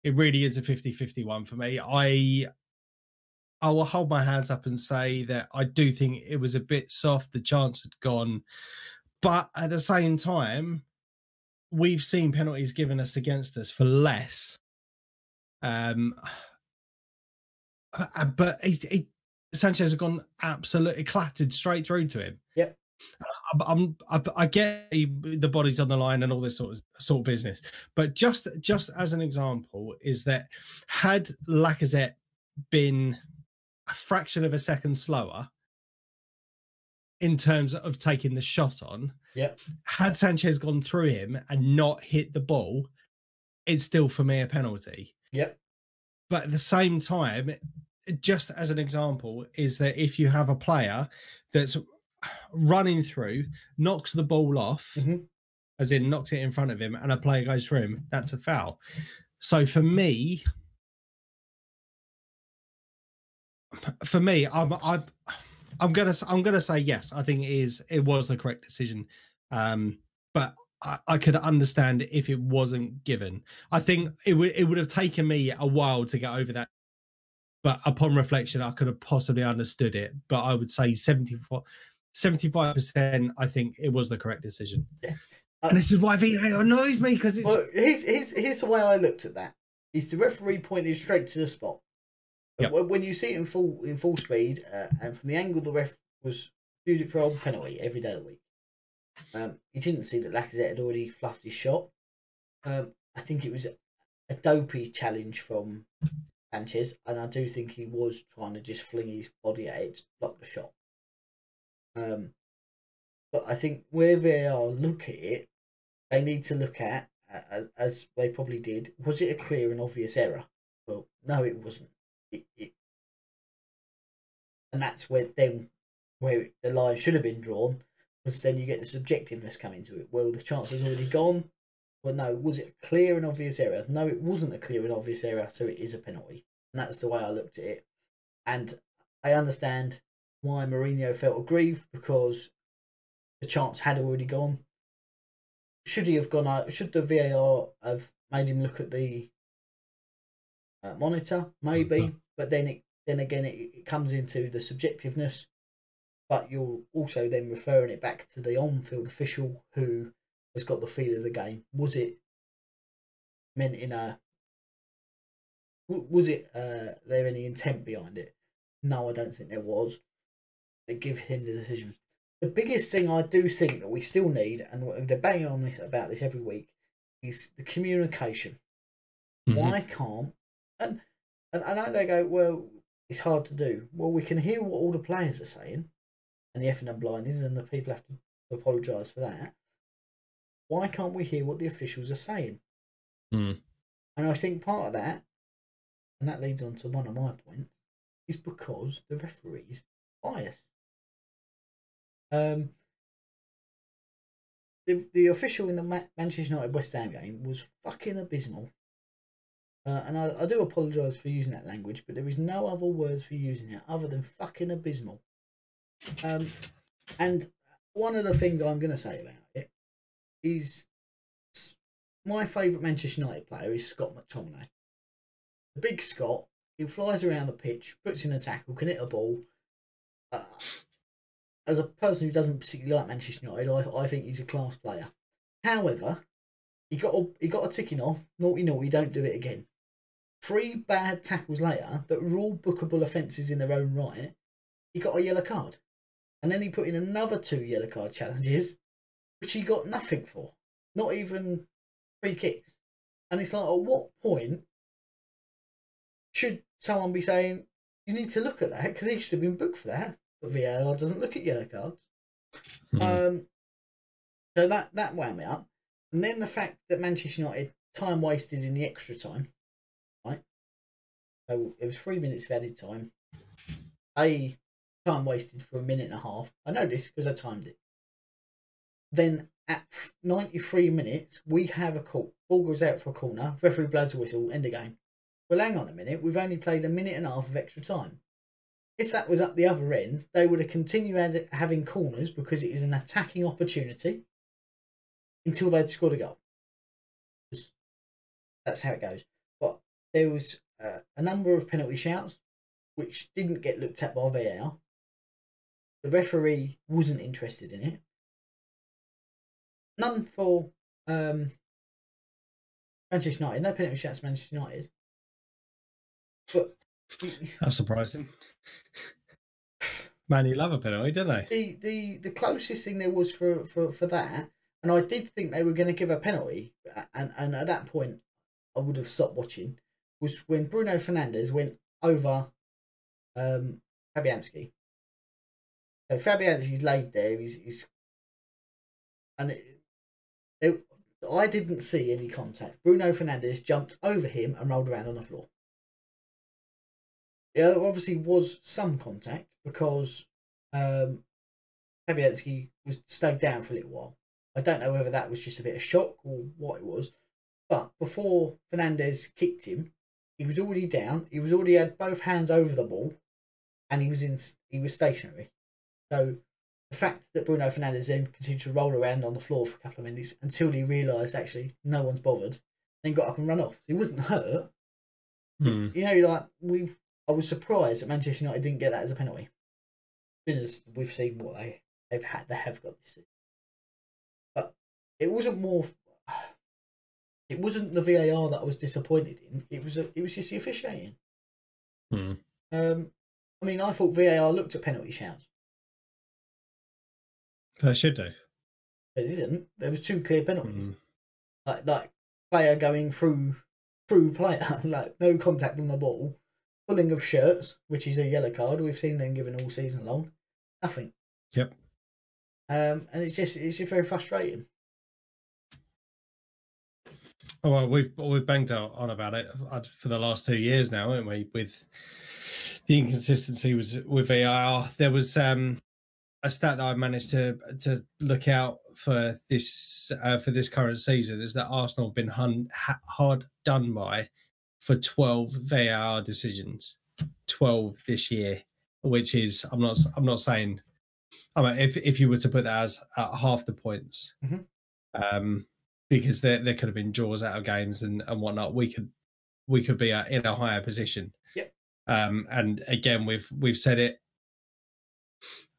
It really is a 50-50 one for me. I I will hold my hands up and say that I do think it was a bit soft. The chance had gone, but at the same time, we've seen penalties given us against us for less. Um, uh, but he, he, Sanchez has gone absolutely clattered straight through to him. Yep. I'm, I, I get the body's on the line and all this sort of sort of business, but just just as an example, is that had Lacazette been a fraction of a second slower in terms of taking the shot on, Yep. had Sanchez gone through him and not hit the ball, it's still for me a penalty. Yep. But at the same time, just as an example, is that if you have a player that's running through, knocks the ball off, Mhm. as in knocks it in front of him, and a player goes through him, that's a foul. So for me, for me, I'm I'm I'm gonna I'm gonna say yes. I think it is it was the correct decision, um, but I, I could understand if it wasn't given. I think it would it would have taken me a while to get over that, but upon reflection, I could have possibly understood it. But I would say 74 75 percent. I think it was the correct decision, Yeah. and this is why VAR annoys me because it's Well, here's, here's, here's the way I looked at that. Is the referee pointed straight to the spot. Yep. when- you see it in full in full speed, uh, and from the angle the ref was viewed it for old penalty every day of the week, um, he didn't see that Lacazette had already fluffed his shot. Um, I think it was a dopey challenge from Sanchez, and I do think he was trying to just fling his body at it to block the shot. Um, but I think where they are look at it, they need to look at, as, as they probably did, was it a clear and obvious error? Well, no, it wasn't. It, it, and that's where then where the line should have been drawn, because then you get the subjectiveness coming to it. Well, the chance has already gone. Well, no, was it a clear and obvious error? No, it wasn't a clear and obvious error, so it is a penalty. And that's the way I looked at it. And I understand why Mourinho felt aggrieved because the chance had already gone. Should he have gone out? Should the VAR have made him look at the uh, monitor? Maybe, Monitor. but then it then again it, it comes into the subjectiveness. But you're also then referring it back to the on-field official who has got the feel of the game. Was it meant in a? Was it uh, there any intent behind it? No, I don't think there was. They give him the decision. The biggest thing I do think that we still need, and we're debating on this about this every week, is the communication. Mhm. Why can't and and I know they go, well, it's hard to do. Well, we can hear what all the players are saying, and the effing and blindings, and the people have to apologise for that. Why can't we hear what the officials are saying? Hmm. And I think part of that, and that leads on to one of my points, is because the referees bias. Um, the the official in the Ma- Manchester United West Ham game was fucking abysmal. Uh, and I, I do apologise for using that language, but there is no other words for using it other than fucking abysmal. Um, and one of the things I'm going to say about it is my favourite Manchester United player is Scott McTominay. The big Scott, he flies around the pitch, puts in a tackle, can hit a ball. Uh, as a person who doesn't particularly like Manchester United, I, I think he's a class player. However, he got a, he got a ticking off. Naughty, naughty, don't do it again. Three bad tackles later that were all bookable offences in their own right. He got a yellow card, and then he put in another two yellow card challenges, which he got nothing for, not even free kicks. And it's like, at what point should someone be saying you need to look at that because he should have been booked for that? But VAR doesn't look at yellow cards. Mhm. Um, so that that wound me up, and then the fact that Manchester United time wasted in the extra time, right? So it was three minutes of added time. A time wasted for a minute and a half. I know this because I timed it. Then at 93 minutes, we have a call. Ball goes out for a corner. Referee blows a whistle. End the game. Well, hang on a minute. We've only played a minute and a half of extra time. If that was up the other end, they would have continued having corners because it is an attacking opportunity until they'd scored a goal. That's how it goes. But there was uh, a number of penalty shouts which didn't get looked at by VAR. The referee wasn't interested in it. None for um, Manchester United. No penalty shouts, Manchester United. But That's surprising. Man, you love a penalty, don't they? the, the the closest thing there was for, for, for that, and I did think they were going to give a penalty, and, and at that point, I would have stopped watching, was when Bruno Fernandes went over um, Fabianski. So Fabianski's laid there, he's, he's and it, it, I didn't see any contact. Bruno Fernandes jumped over him and rolled around on the floor. Yeah, there obviously was some contact because um, Fabianski was stayed down for a little while. I don't know whether that was just a bit of shock or what it was, but before Fernandes kicked him, he was already down. He was already had both hands over the ball, and he was in. He was stationary. So the fact that Bruno Fernandes then continued to roll around on the floor for a couple of minutes until he realised actually no one's bothered, then got up and run off. He wasn't hurt. Hmm. You know, like we've. I was surprised that Manchester United didn't get that as a penalty. Because we've seen what they they've had. They have got this, but it wasn't more. It wasn't the VAR that I was disappointed in. It was a, it was just the officiating. Hmm. Um, I mean, I thought VAR looked at penalty shouts, They should do. but it didn't. There was two clear penalties, Hmm. like like player going through through player, like no contact on the ball, pulling of shirts, which is a yellow card. We've seen them given all season long. Nothing. Yep. Um, and it's just it's just very frustrating. Oh well, we've we've banged out on about it for the last two years now, haven't we? With the inconsistency was with VAR. There was um, a stat that I managed to to look out for this uh, for this current season is that Arsenal have been hun- ha- hard done by for twelve VAR decisions, twelve this year, which is I'm not I'm not saying. I mean, if if you were to put that as uh, half the points, Mhm. um, because there there could have been draws out of games and and whatnot. We could we could be uh, in a higher position. Yep. Um, and again, we've we've said it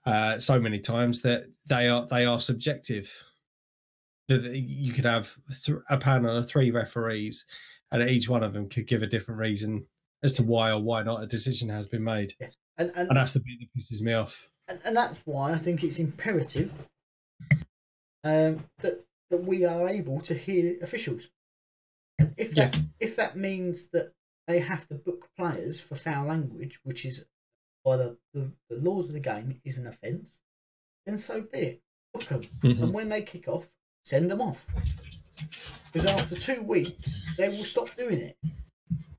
uh, so many times that they are they are subjective. That that you could have th- a panel of three referees, and each one of them could give a different reason as to why or why not a decision has been made. And and And that's the bit that pisses me off. and, and that's why I think it's imperative um, that that we are able to hear officials. And if that if that means that they have to book players for foul language, which is by the, the, the laws of the game is an offence, then so be it. Book them, Mhm. and when they kick off, send them off. Because after two weeks, they will stop doing it.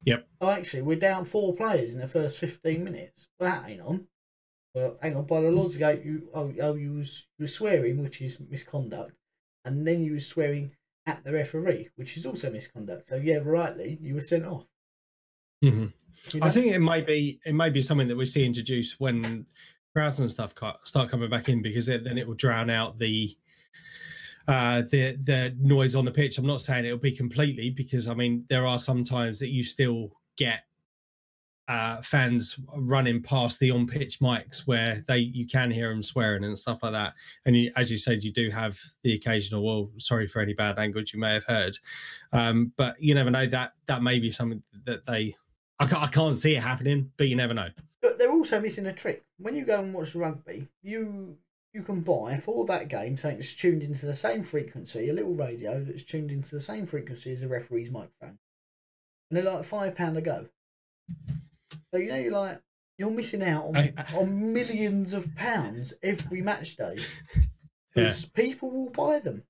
Yep. Oh, actually, we're down four players in the first fifteen minutes. Well, that ain't on. Well, hang on. By the laws of you oh, oh you was you were swearing, which is misconduct, and then you were swearing at the referee, which is also misconduct. So yeah, rightly, you were sent off. Mhm. You I think it might be it might be something that we see introduced when crowds and stuff start coming back in because it, then it will drown out the uh the the noise on the pitch. I'm not saying it'll be completely because I mean there are some times that you still get uh fans running past the on pitch mics where they you can hear them swearing and stuff like that and you, as you said you do have the occasional well sorry for any bad language you may have heard um but you never know that that may be something that they I can't, I can't see it happening, but you never know. But they're also missing a trick. When you go and watch rugby, you you can buy for that game something that's tuned into the same frequency, a little radio that's tuned into the same frequency as the referee's microphone. And they're like five pound a go. So you know you're like you're missing out on, I- I- on millions of pounds every match day. Because people will buy them.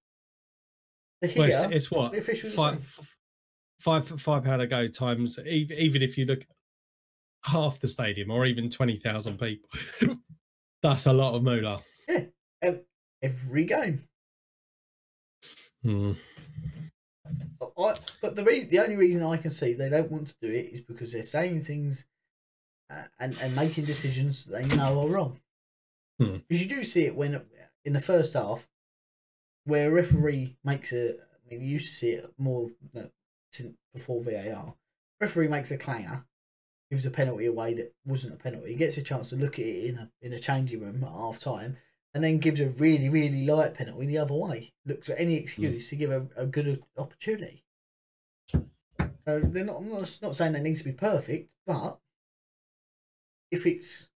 Hear Well, it's, it's what the officials five, five, five pound a go times. Even if you look half the stadium or even 20,000 people. That's a lot of moolah. Every game. Hmm. I, but the the only reason I can see they don't want to do it is because they're saying things uh, and and making decisions they know are wrong. Hmm. Because you do see it when in the first half, where a referee makes a. I mean, you used to see it more since before VAR. Referee makes a clanger, gives a penalty away that wasn't a penalty. He gets a chance to look at it in a in a changing room at half time, and then gives a really really light penalty the other way. Looks for any excuse to give a, a good opportunity. Uh, they're not. I'm not, not saying it needs to be perfect, but if it's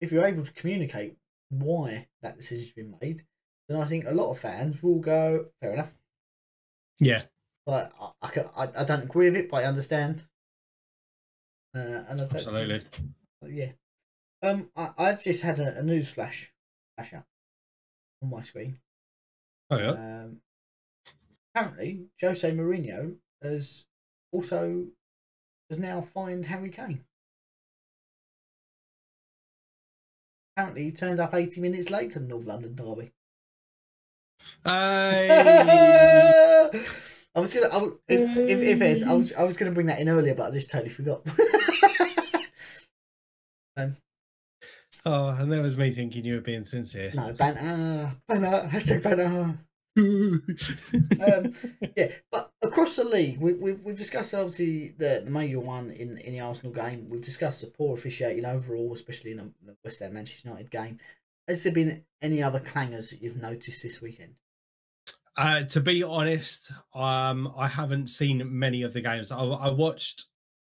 if you're able to communicate why that decision's been made, then I think a lot of fans will go, fair enough. Yeah. But I, I, I, don't agree with it, but I understand. Uh, and I Absolutely. yeah. Um, I, I've just had a, a news flash flash up on my screen. Oh, yeah. Um, apparently, Jose Mourinho has also has now fined Harry Kane. Apparently, he turned up 80 minutes late to the North London derby. Hey! I was gonna, I was, if, if, if it's, I was, I was gonna bring that in earlier, but I just totally forgot. um, oh, and that was me thinking you were being sincere. no, banner, banner, hashtag banner. um, yeah, but across the league, we, we've we've discussed obviously the the major one in in the Arsenal game. We've discussed the poor officiating overall, especially in the the West Ham Manchester United game. Has there been any other clangers that you've noticed this weekend? Uh, to be honest, um, I haven't seen many of the games. I, I watched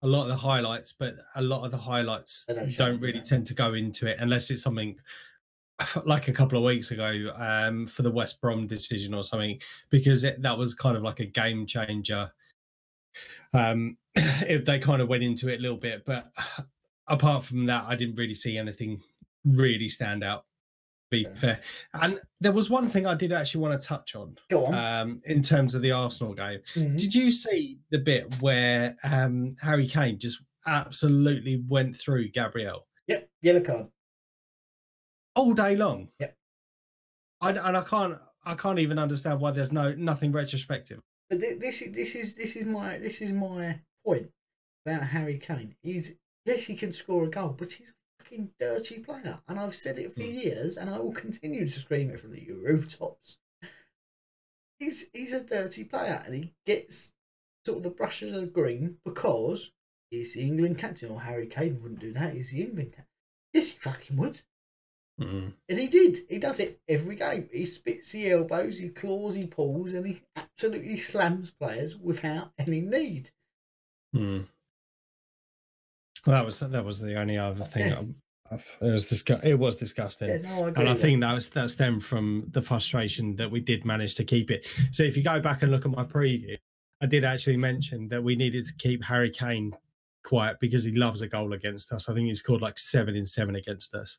a lot of the highlights, but a lot of the highlights don't, don't really tend to go into it unless it's something like a couple of weeks ago um, for the West Brom decision or something, because it, that was kind of like a game changer. Um, if they kind of went into it a little bit, but apart from that, I didn't really see anything really stand out. Be Fair fair, and there was one thing I did actually want to touch on Go on. um, in terms of the Arsenal game. Mhm. Did you see the bit where um, Harry Kane just absolutely went through Gabriel Yep, yellow card. all day long? Yep. I, and I can't, I can't even understand why there's no nothing retrospective. But thi- this is this is this is my this is my point about Harry Kane. He's yes, he can score a goal, but he's fucking dirty player, and I've said it for Hmm. years, and I will continue to scream it from the rooftops. He's he's a dirty player, and he gets sort of the brushes of the green because he's the England captain. Or Harry Kane wouldn't do that. He's the England captain. Yes, he fucking would. Mm. And he did. He does it every game. He spits the elbows, he claws, he pulls, and he absolutely slams players without any need. Mm. Well, that was that was the only other thing. It was disgu- It was disgusting. Yeah, no, I. And I think that was that stemmed from the frustration that we did manage to keep it. So if you go back and look at my preview, I did actually mention that we needed to keep Harry Kane quiet because he loves a goal against us. I think he's scored like seven in seven against us.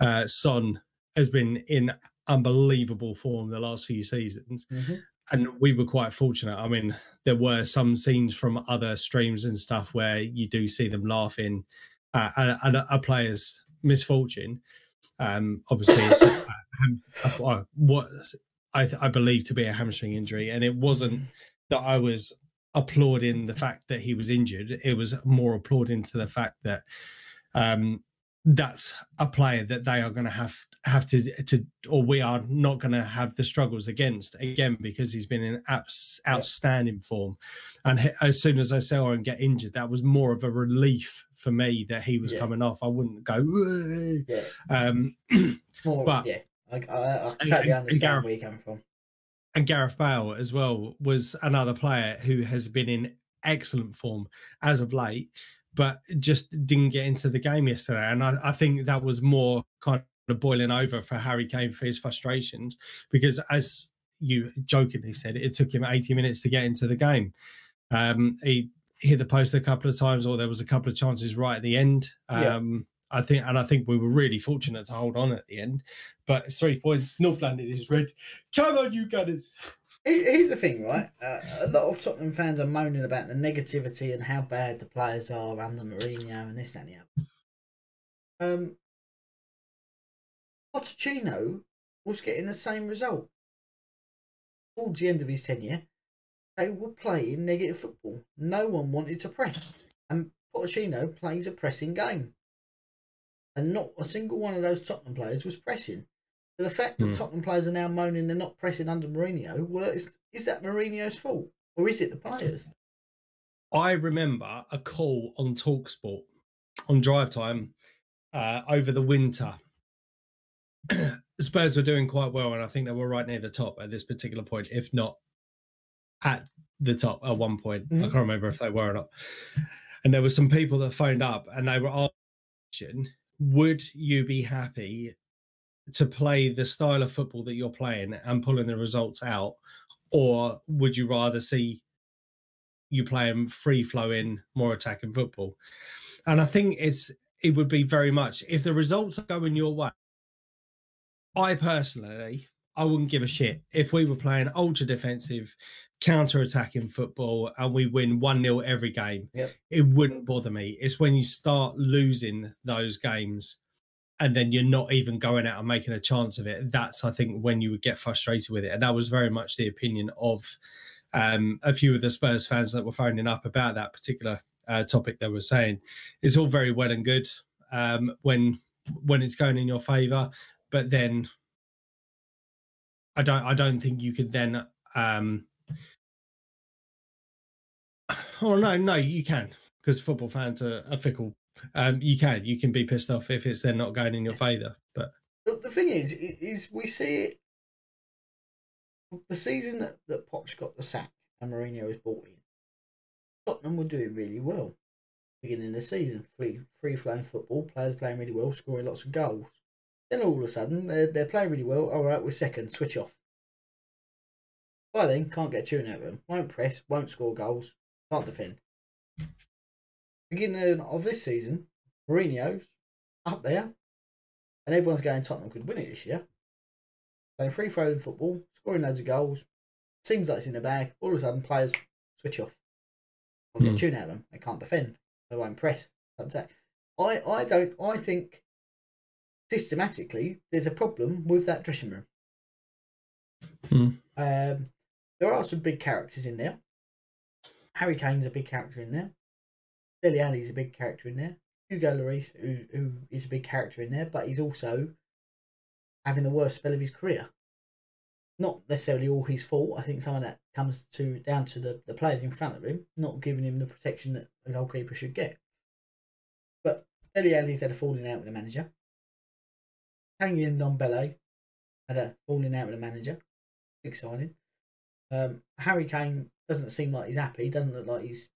Uh, Son has been in unbelievable form the last few seasons, that. And we were quite fortunate. I mean, there were some scenes from other streams and stuff where you do see them laughing at, at a, a player's misfortune. Um, obviously, it's a, a- uh, what I, I believe to be a hamstring injury, and it wasn't that I was applauding the fact that he was injured. It was more applauding to the fact that um, that's a player that they are going to have have to to or we are not going to have the struggles against again because he's been in abs- outstanding form and he- as soon as i saw him get injured that was more of a relief for me that he was Yeah. coming off i wouldn't go Yeah, um more. But- yeah, I, I, I And- totally and- and understand Gareth- where you're coming from. and Gareth Bale as well was another player who has been in excellent form as of late, but just didn't get into the game yesterday. And I, I think that was more kind of boiling over for Harry Kane for his frustrations because, as you jokingly said, it took him 80 minutes to get into the game. Um, he hit the post a couple of times, or there was a couple of chances right at the end. Yeah. Um, I think, and I think we were really fortunate to hold on at the end. But it's three points. North London is red. Come on, you Gunners. Here's the thing, right? Uh, a lot of Tottenham fans are moaning about the negativity and how bad the players are under Mourinho and this and the other. Um, Pochettino was getting the same result. Towards the end of his tenure, they were playing negative football. No one wanted to press. And Pochettino plays a pressing game. And not a single one of those Tottenham players was pressing. So the fact that Hmm. Tottenham players are now moaning they're not pressing under Mourinho, well, is, is that Mourinho's fault? Or is it the players? I remember a call on Talksport on drive time uh, over the winter. Spurs were doing quite well, and I think they were right near the top at this particular point, if not at the top at one point. I Mhm. can't remember if they were or not. And there were some people that phoned up and they were asking, would you be happy to play the style of football that you're playing and pulling the results out? Or would you rather see you playing free flowing, more attacking football? And I think it's it would be very much if the results are going your way. I personally, I wouldn't give a shit if we were playing ultra defensive, counter attacking football and we win 1 0 every game. Yep. It wouldn't bother me. It's when you start losing those games and then you're not even going out and making a chance of it. That's, I think, when you would get frustrated with it. And that was very much the opinion of um, a few of the Spurs fans that were phoning up about that particular uh, topic. They were saying it's all very well and good um, when when it's going in your favour, but then I don't I don't think you could then um oh no no you can because football fans are, are fickle um you can you can be pissed off if it's then not going in your favour but The, thing is, is we see it. The season that, that Poch got the sack and Mourinho was brought in, Tottenham were doing really well. Beginning of the season, free free flowing football, players playing really well, scoring lots of goals. Then all of a sudden, they're, they're playing really well. All right, we're second, switch off. By then, can't get a tune out of them. Won't press, won't score goals, can't defend. Beginning of this season, Mourinho's up there, and everyone's going Tottenham could win it this year. Playing free flowing football, scoring loads of goals. Seems like it's in the bag. All of a sudden, players switch off. Can't get a tune out of them. They can't defend. They won't press. Can't attack. I, I don't. I think systematically there's a problem with that dressing room. Hmm. Um, there are some big characters in there. Harry Kane's a big character in there. Dele Alli's a big character in there. Hugo Lloris, who who is a big character in there, but he's also having the worst spell of his career. Not necessarily all his fault. I think some of that comes to down to the, the players in front of him not giving him the protection that a goalkeeper should get. But Dele Alli's had a falling out with the manager. Tanguy and Ndombele had a falling out with the manager. Big signing. Um, Harry Kane doesn't seem like he's happy. Doesn't look like he's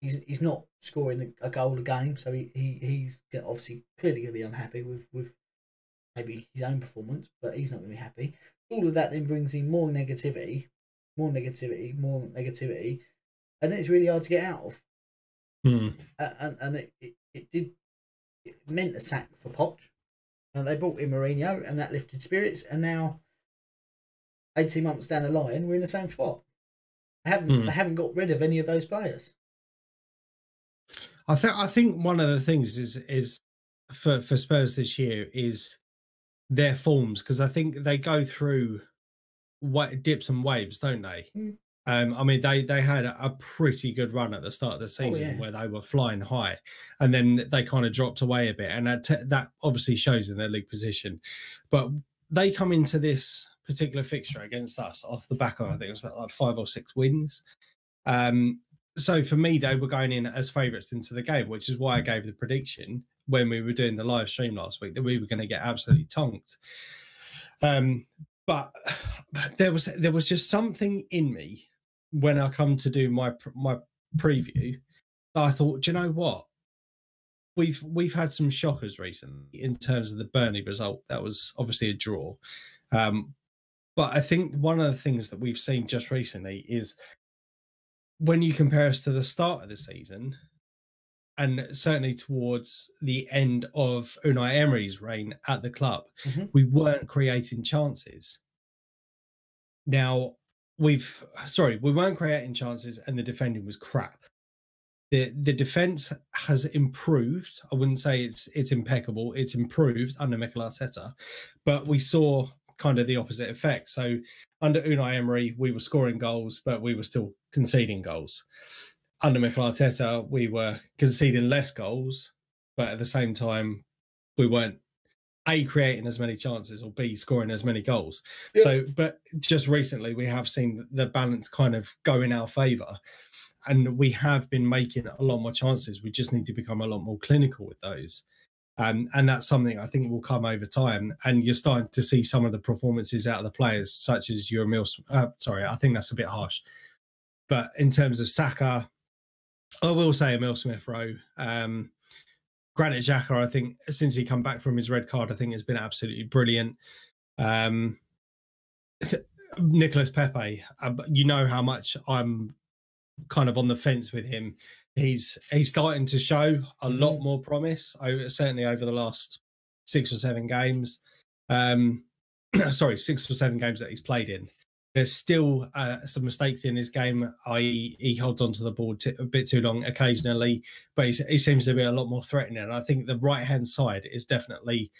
he's he's not scoring a, goal a game. So he, he he's obviously clearly going to be unhappy with with maybe his own performance, but he's not going to be happy. All of that then brings in more negativity, more negativity, more negativity, and then it's really hard to get out of. Uh, and and it, it, it did it meant a sack for Poch, and they brought in Mourinho, and that lifted spirits. And now, eighteen months down the line, we're in the same spot. I haven't Hmm. they haven't got rid of any of those players. I think I think one of the things is is for for Spurs this year is their forms because I think they go through what dips and waves, don't they? Mm. Um, I mean, they they had a pretty good run at the start of the season yeah. where they were flying high, and then they kind of dropped away a bit, and that that obviously shows in their league position. But they come into this particular fixture against us off the back of I think it was like five or six wins. Um, so for me, they were going in as favourites into the game, which is why I gave the prediction when we were doing the live stream last week that we were going to get absolutely tonked. Um, but there was there was just something in me when I come to do my my preview I thought, do you know what? We've we've had some shockers recently in terms of the Burnley result. That was obviously a draw. Um, but I think one of the things that we've seen just recently is when you compare us to the start of the season, and certainly towards the end of Unai Emery's reign at the club, Mhm. we weren't creating chances. Now we've sorry, we weren't creating chances, and the defending was crap. the The defense has improved. I wouldn't say it's it's impeccable. It's improved under Mikel Arteta, but we saw kind of the opposite effect. So under Unai Emery, we were scoring goals, but we were still conceding goals. Under Mikel Arteta, we were conceding less goals, but at the same time, we weren't a creating as many chances or b scoring as many goals. Yeah. So, but just recently, we have seen the balance kind of go in our favour, and we have been making a lot more chances. We just need to become a lot more clinical with those. Um, and that's something I think will come over time. And you're starting to see some of the performances out of the players, such as your Emil. Uh, sorry, I think that's a bit harsh. But in terms of Saka, I will say Emil Smith Rowe. Um, Granit Xhaka, I think since he come back from his red card, I think has been absolutely brilliant. Um, Nicholas Pepe, uh, you know how much I'm kind of on the fence with him. He's he's starting to show a lot Mhm. more promise, over, certainly over the last six or seven games. Um, sorry, six or seven games that he's played in. There's still uh, some mistakes in his game. i.e., he holds onto the ball t- a bit too long occasionally, but he seems to be a lot more threatening. And I think the right hand side is definitely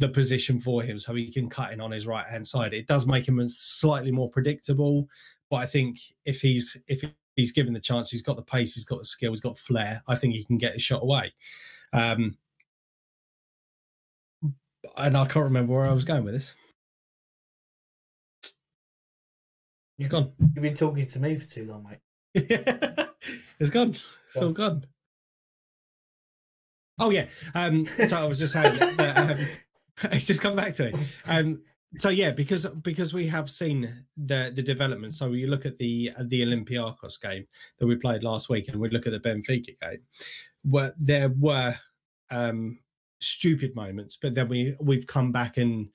the position for him, so he can cut in on his right hand side. It does make him slightly more predictable, but I think if he's if he's given the chance, he's got the pace, he's got the skill, he's got flair. I think he can get a shot away. Um, and I can't remember where I was going with this. He's gone. You've been talking to me for too long, mate. it's gone. It's all gone. Oh yeah. Um, so I was just saying that um, it's just come back to it. Um, so yeah, because because we have seen the the development. So you look at the the Olympiacos game that we played last week, and we look at the Benfica game, where there were um, stupid moments, but then we we've come back and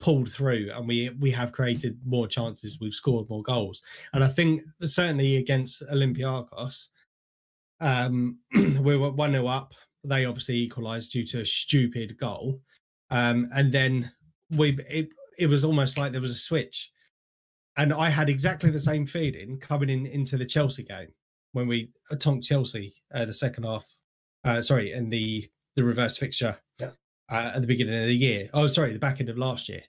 pulled through, and we we have created more chances. We've scored more goals, and I think certainly against Olympiacos, um, we were one 0 up. They obviously equalised due to a stupid goal, um, and then we it, it was almost like there was a switch, and I had exactly the same feeling coming in into the Chelsea game when we tonked Chelsea uh, the second half. Uh, sorry, in the the reverse fixture. Uh, at the beginning of the year. Oh, sorry, the back end of last year.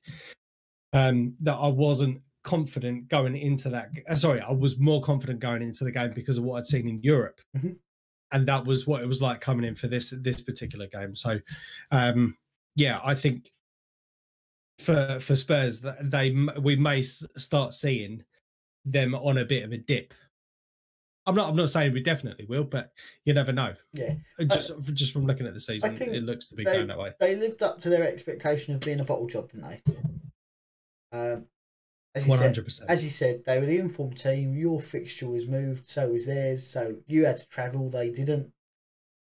Um, that I wasn't confident going into that. uh, Sorry, I was more confident going into the game because of what I'd seen in Europe, Mhm. and that was what it was like coming in for this this particular game. So, um, yeah, I think for for Spurs that they we may start seeing them on a bit of a dip. I'm not. I'm not saying we definitely will, but you never know. Yeah, Just just from looking at the season, it looks to be they- going that way. they lived up to their expectation of being a bottle job, didn't they? Um, as you said, hundred percent. as you said, they were the informed team. Your fixture was moved, so was theirs. So you had to travel; they didn't.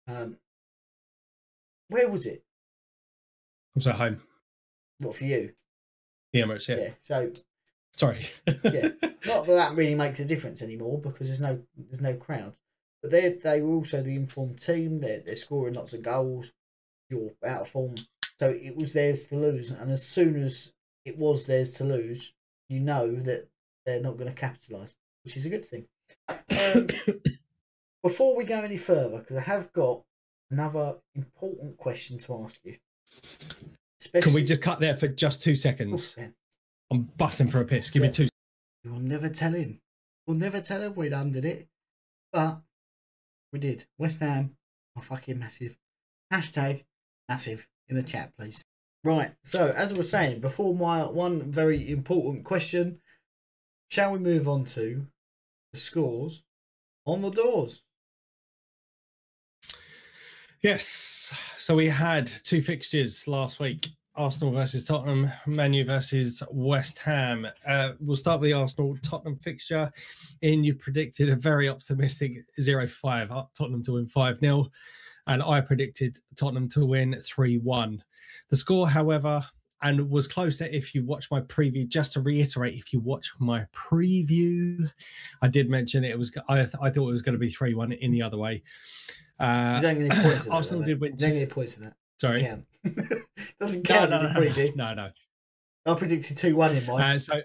Um, where was it? I'm so home. What for you? The Emirates. Yeah. Yeah. So Sorry. Yeah. not that that really makes a difference anymore because there's no there's no crowd. But they they were also the informed team. They're they're scoring lots of goals. You're out of form, so it was theirs to lose. And as soon as it was theirs to lose, you know that they're not going to capitalise, which is a good thing. Um, before we go any further, because I have got another important question to ask you. Especially, Can we just cut there for just two seconds? Ben, I'm busting for a piss. Give Yeah. me two. We'll never tell him. We'll never tell him we'd undid it. But we did. West Ham are fucking massive. Hashtag massive in the chat, please. Right. So, as I was saying, before my one very important question, shall we move on to the scores on the doors? Yes. So we had two fixtures last week. Arsenal versus Tottenham, Manu versus West Ham. Uh, we'll start with the Arsenal Tottenham fixture. In you predicted a very optimistic 0 5, uh, Tottenham to win 5 0. And I predicted Tottenham to win 3 1. The score, however, and was closer if you watch my preview. Just to reiterate, if you watch my preview, I did mention it was. I, th- I thought it was going to be three one in the other way. You Uh, don't get any points. for that, did win You don't get any points for that. Sorry, Count. Doesn't no, count. no, you no, predict. no, no. I predicted two one in mine. Uh, so,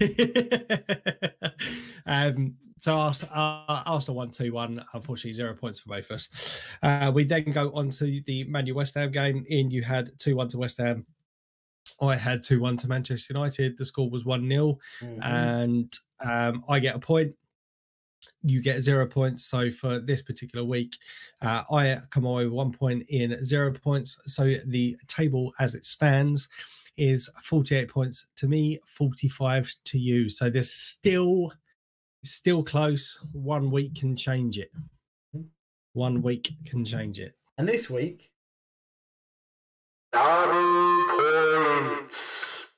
um, so Arsenal, uh, Arsenal won two one. Unfortunately, zero points for both of us. Uh, we then go on to the Man U West Ham game. In you had two one to West Ham. I had two one to Manchester United. The score was one 0 Mhm. and um, I get a point. You get zero points. So for this particular week, uh, I come away with one point in zero points. So the table as it stands is 48 points to me, 45 to you. So there's still still close. One week can change it. One week can change it. and this week, Derby points.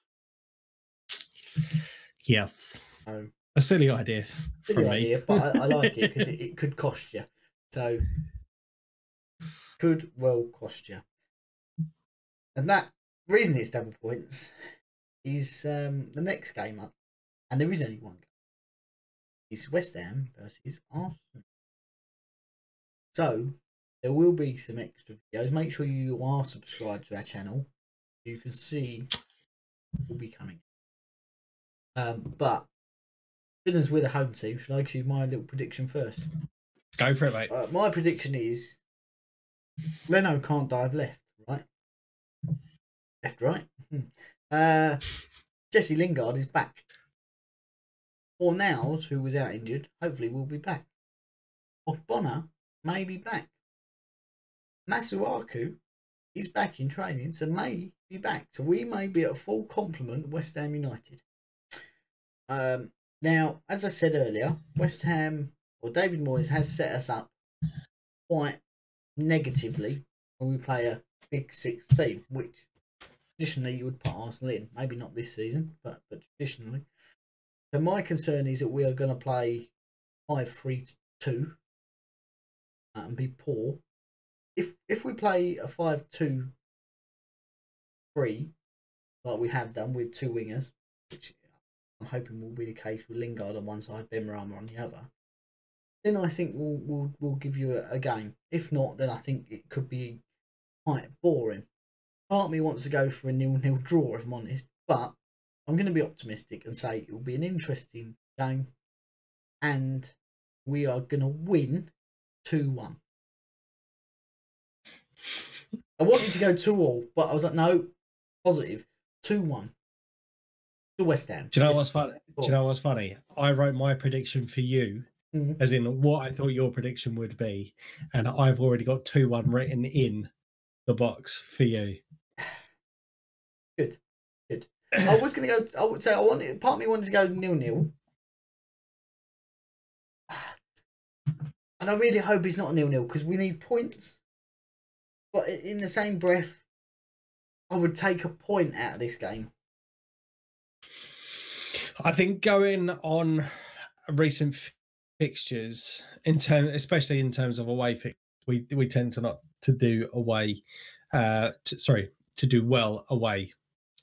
Yes. um, A silly idea silly from me. idea, but I, I like it because it, it could cost you. So, could well cost you. And that reason it's double points is um, the next game up, and there is only one. Game. Is West Ham versus Arsenal. So there will be some extra videos. Make sure you are subscribed to our channel. You can see will be coming. Um, but as we're the home team, should I give you my little prediction first? Go for it, mate. Uh, my prediction is Leno can't dive left, right? Left, right. Hmm. Uh, Jesse Lingard is back. Or Niles, who was out injured, hopefully will be back. Bonner may be back. Masuaku is back in training, so may be back. So we may be at a full complement West Ham United. Um, now, as I said earlier, West Ham or David Moyes has set us up quite negatively when we play a big six team, which traditionally you would put Arsenal in. Maybe not this season, but but traditionally. So my concern is that we are going to play five three two and be poor. If if we play a five two three, like we have done with two wingers, which I'm hoping will be the case with Lingard on one side, Benrahma on the other then I think we'll we'll, we'll give you a, a game. If not, then I think it could be quite boring. Part me wants to go for a nil-nil draw, if I'm honest, but I'm going to be optimistic and say it will be an interesting game, and we are going to win two-one. I wanted to go two-all, but I was like, no, positive two-one to West Ham. Do you know what's funny? Do you know what's funny? I wrote my prediction for you, Mhm. as in what I thought your prediction would be, and I've already got two one written in the box for you. Good, good. I was going to go. I would say I wanted. Part of me wanted to go nil nil, and I really hope it's not nil nil because we need points. But in the same breath, I would take a point out of this game. I think going on recent fixtures, in term, especially in terms of away fix, we we tend to not to do away. Uh, to, sorry, to do well away.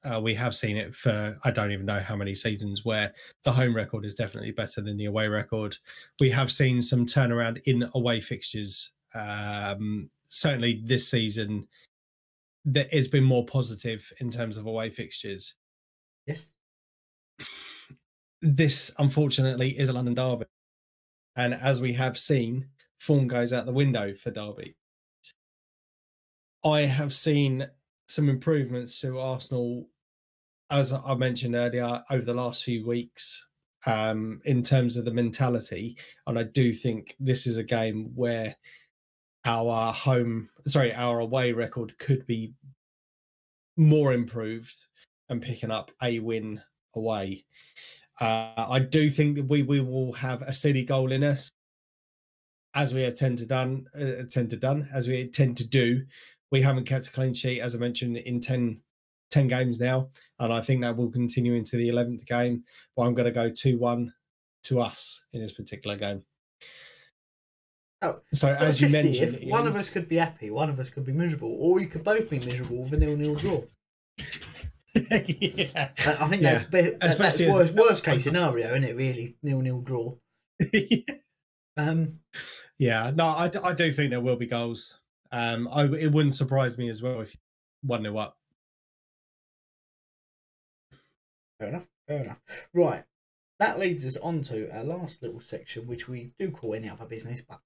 Uh, we have seen it for I don't even know how many seasons where the home record is definitely better than the away record. We have seen some turnaround in away fixtures. Um, certainly this season, that it's been more positive in terms of away fixtures Yes. This unfortunately is a London derby, and as we have seen, form goes out the window for Derby. I have seen some improvements to Arsenal, as I mentioned earlier, over the last few weeks, um, in terms of the mentality, and I do think this is a game where our home, sorry, our away record could be more improved and picking up a win away. Uh, I do think that we, we will have a steady goal in us, as we tend to done, uh, tend to done, as we tend to do. We haven't kept a clean sheet, as I mentioned, in 10, 10 games now, and I think that will continue into the eleventh game. But I'm going to go two one to us in this particular game. Oh, so as you mentioned, if one of us could be happy, one of us could be miserable, or you could both be miserable with a nil nil draw. Yeah. I I think that's be- that- that's as- worst, worst case scenario, isn't it? Really, nil nil draw. Um, yeah, no, I, I do think there will be goals. Um, I, it wouldn't surprise me as well if one nil up. Fair enough. Fair enough. Right. That leads us on to our last little section, which we do call any other business, but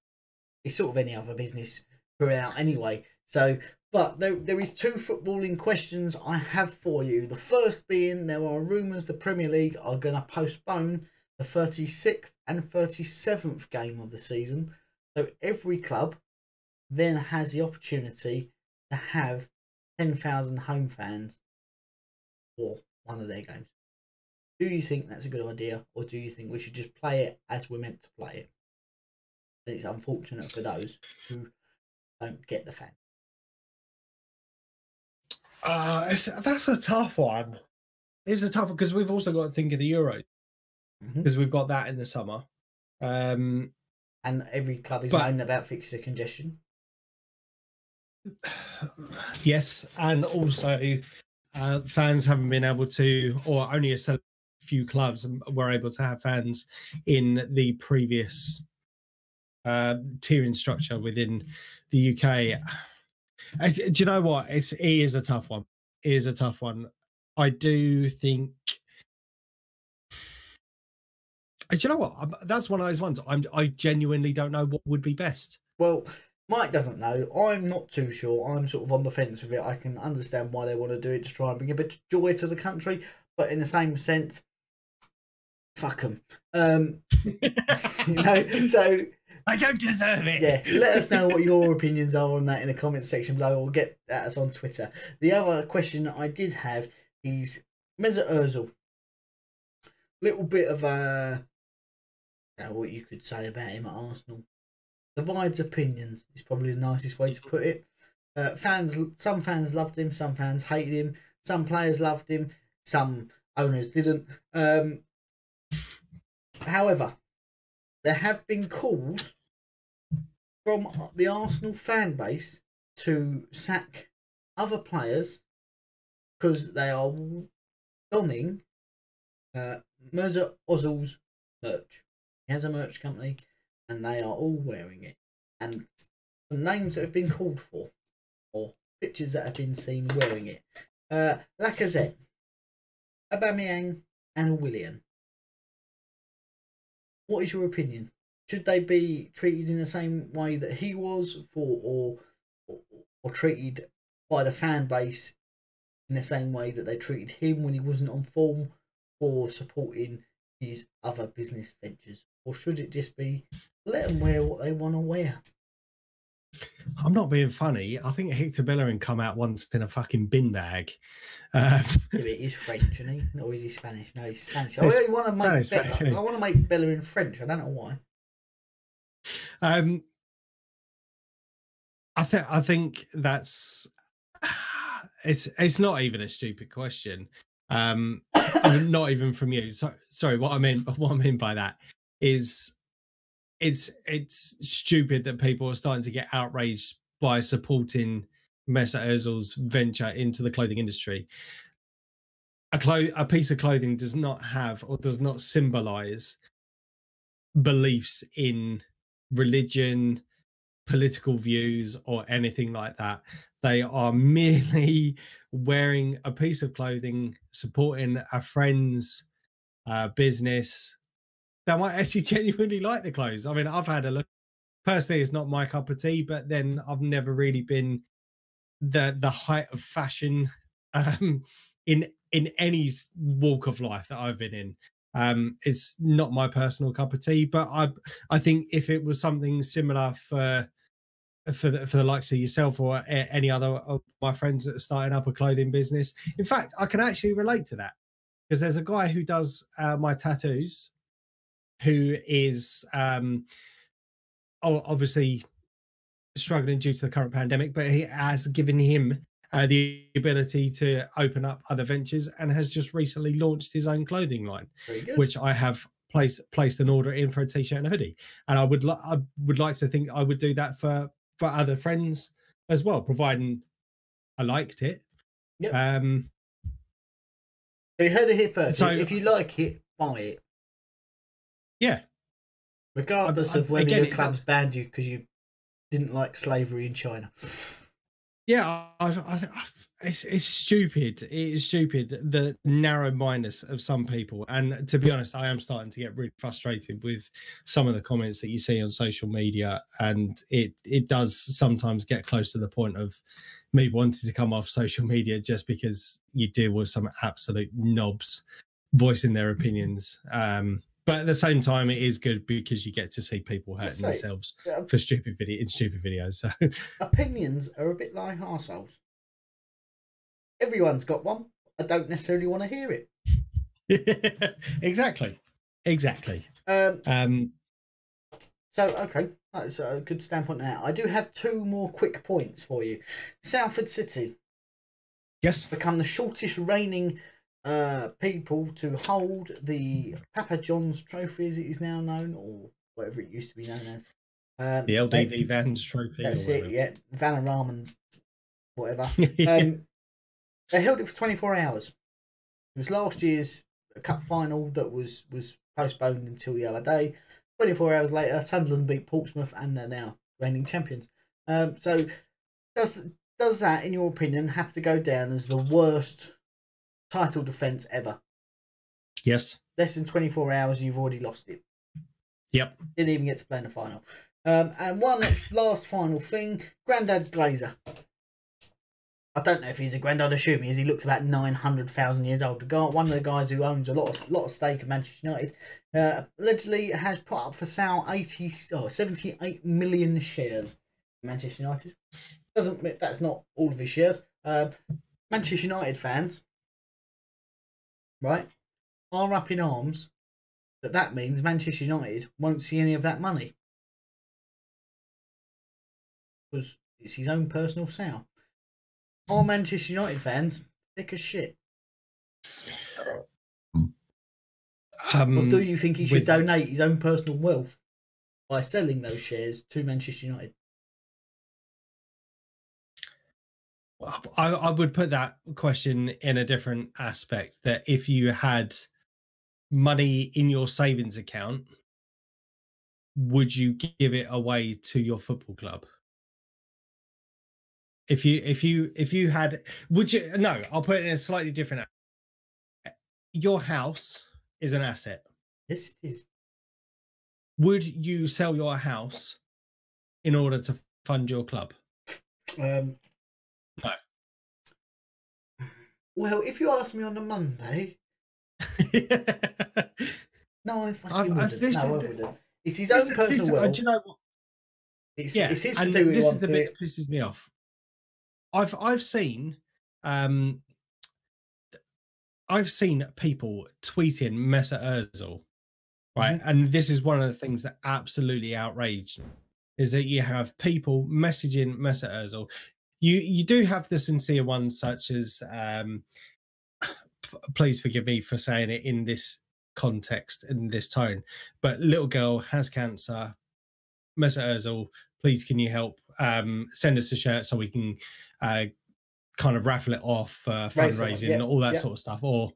it's sort of any other business throughout anyway. So, but there, there is two footballing questions I have for you. The first being there are rumours the Premier League are going to postpone the 36th and 37th game of the season. So every club then has the opportunity to have 10,000 home fans for one of their games. Do you think that's a good idea, or do you think we should just play it as we're meant to play it? And it's unfortunate for those who don't get the fan. Uh, that's a tough one. It's a tough one because we've also got to think of the Euro Mhm. because we've got that in the summer. Um, And every club is But- moaning about fixture congestion. yes, and also uh, fans haven't been able to, or only a few clubs were able to have fans in the previous uh, tiering structure within the UK. I- Do you know what? It's it is a tough one. It is a tough one. I do think. Do you know what? I'm- That's one of those ones. I'm. I genuinely don't know what would be best. Well, Mike doesn't know. I'm not too sure. I'm sort of on the fence with it. I can understand why they want to do it to try and bring a bit of joy to the country, but in the same sense, fuck them. Um, you know, so I don't deserve it. yeah, let us know what your opinions are on that in the comments section below, or get at us on Twitter. The other question I did have is Mesut Ozil. Little bit of a uh, what you could say about him at Arsenal. Divides opinions is probably the nicest way to put it. Uh, fans, some fans loved him, some fans hated him, some players loved him, some owners didn't. Um, however, there have been calls from the Arsenal fan base to sack other players because they are donning uh, Mesut Ozil's merch. He has a merch company, and they are all wearing it. And some names that have been called for, or pictures that have been seen wearing it: uh, Lacazette, Aubameyang, and Willian. What is your opinion? Should they be treated in the same way that he was for, or or, or treated by the fan base in the same way that they treated him when he wasn't on form, for supporting his other business ventures, or should it just be let them wear what they want to wear? I'm not being funny. I think Hector Bellerin come out once in a fucking bin bag. Uh, Yeah, he's French, isn't he? Or is he Spanish? No, he's Spanish. I really want to make Spanish, Be- Spanish, isn't he? I want to make Bellerin French. I don't know why. Um, I think I think that's it's it's not even a stupid question. Um, not even from you. So, sorry, what I mean what I mean by that is it's it's stupid that people are starting to get outraged by supporting Mesut Ozil's venture into the clothing industry. A clo- a piece of clothing does not have or does not symbolize beliefs in religion, political views, or anything like that. They are merely wearing a piece of clothing, supporting a friend's uh, business. They might actually genuinely like the clothes. I mean, I've had a look. Personally, it's not my cup of tea, but then I've never really been the the height of fashion um, in in any walk of life that I've been in. Um, it's not my personal cup of tea, but I I think if it was something similar for for the, for the likes of yourself or any other of my friends that are starting up a clothing business, in fact, I can actually relate to that. Because there's a guy who does uh, my tattoos, who is um, obviously struggling due to the current pandemic, but he has given him uh, the ability to open up other ventures and has just recently launched his own clothing line which I have placed placed an order in for a t-shirt and a hoodie. And I would li- I would like to think I would do that for for other friends as well, providing I liked it. Yep. Um, So you heard it here first. So- if you like it, buy it, Yeah, regardless I- of whether your clubs banned you because you didn't like slavery in China. Yeah. I, I, it's it's stupid. It is stupid. The narrow mindedness of some people, and to be honest, I am starting to get really frustrated with some of the comments that you see on social media, and it it does sometimes get close to the point of me wanting to come off social media just because you deal with some absolute knobs voicing their opinions. Um, but at the same time, it is good because you get to see people hurting say, themselves uh, for stupid video in stupid videos. So Opinions are a bit like assholes. Everyone's got one. I don't necessarily want to hear it. exactly, exactly. Um, Um, so, okay, that's a good standpoint now. I do have two more quick points for you. Salford City yes, become the shortest reigning uh, people to hold the Papa John's Trophy, as it is now known, or whatever it used to be known as. Um, the they- LDV Vans Trophy. or That's it, yeah. Vanarama, whatever. Um, they held it for 24 hours. It was last year's cup final that was was postponed until the other day. 24 hours later, Sunderland beat Portsmouth and they're now reigning champions. Um, so, does does that, in your opinion, have to go down as the worst title defence ever? yes. Less than 24 hours, you've already lost it. Yep. Didn't even get to play in the final. Um, and one last final thing, Grandad Glazer. I don't know if he's a granddad. He is. He looks about nine hundred thousand years old. The guy, one of the guys who owns a lot of lot of stake in Manchester United, uh, allegedly has put up for sale 80, oh, 78 million shares. Manchester United doesn't. That's not all of his shares. Um Manchester United fans, right, are up in arms that that means Manchester United won't see any of that money because it's his own personal sale. Are Manchester United fans thick as shit? Um, Or do you think he should with- donate his own personal wealth by selling those shares to Manchester United? I, I would put that question in a different aspect. That if you had money in your savings account, would you give it away to your football club? If you if you if you had would you no, I'll put it in a slightly different your house is an asset. It is. Would you sell your house in order to fund your club? Um, No. Well, if you ask me on a Monday, no, I fucking I've- I've- wouldn't. no, I wouldn't. It's his This- own personal this- uh. Do you know what? It's, yeah, it's his to and do. This is the bit that pisses me off. I've I've seen um I've seen people tweeting Mesut Ozil, right? Mm-hmm. And this is one of the things that absolutely outraged me, is that you have people messaging Mesut Ozil. You you do have the sincere ones such as um please forgive me for saying it in this context in this tone, but little girl has cancer. Mesut Ozil, please can you help um send us a shirt so we can uh kind of raffle it off uh, Raise it up, fundraising yeah, all that yeah. sort of stuff or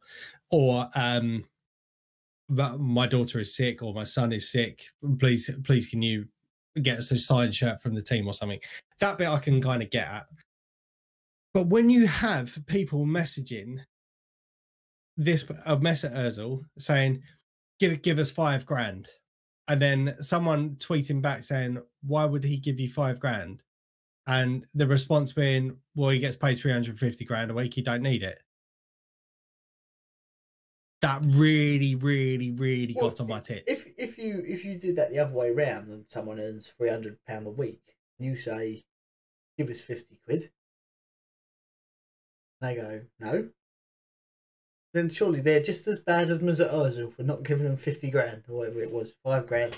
or um my daughter is sick or my son is sick please please can you get a signed shirt from the team or something. That bit i can kind of get at. But when you have people messaging this a mess at Ozil saying give give us five grand and then someone tweeting back saying why would he give you five grand? and the response being well he gets paid 350 grand a week he don't need it that really really really Well, got on my if- tits If if you if you did that the other way round and someone earns three hundred pound a week, and you say, "Give us fifty quid," they go, "No." Then surely they're just as bad as Mesut Ozil for not giving them fifty grand or whatever it was, five grand.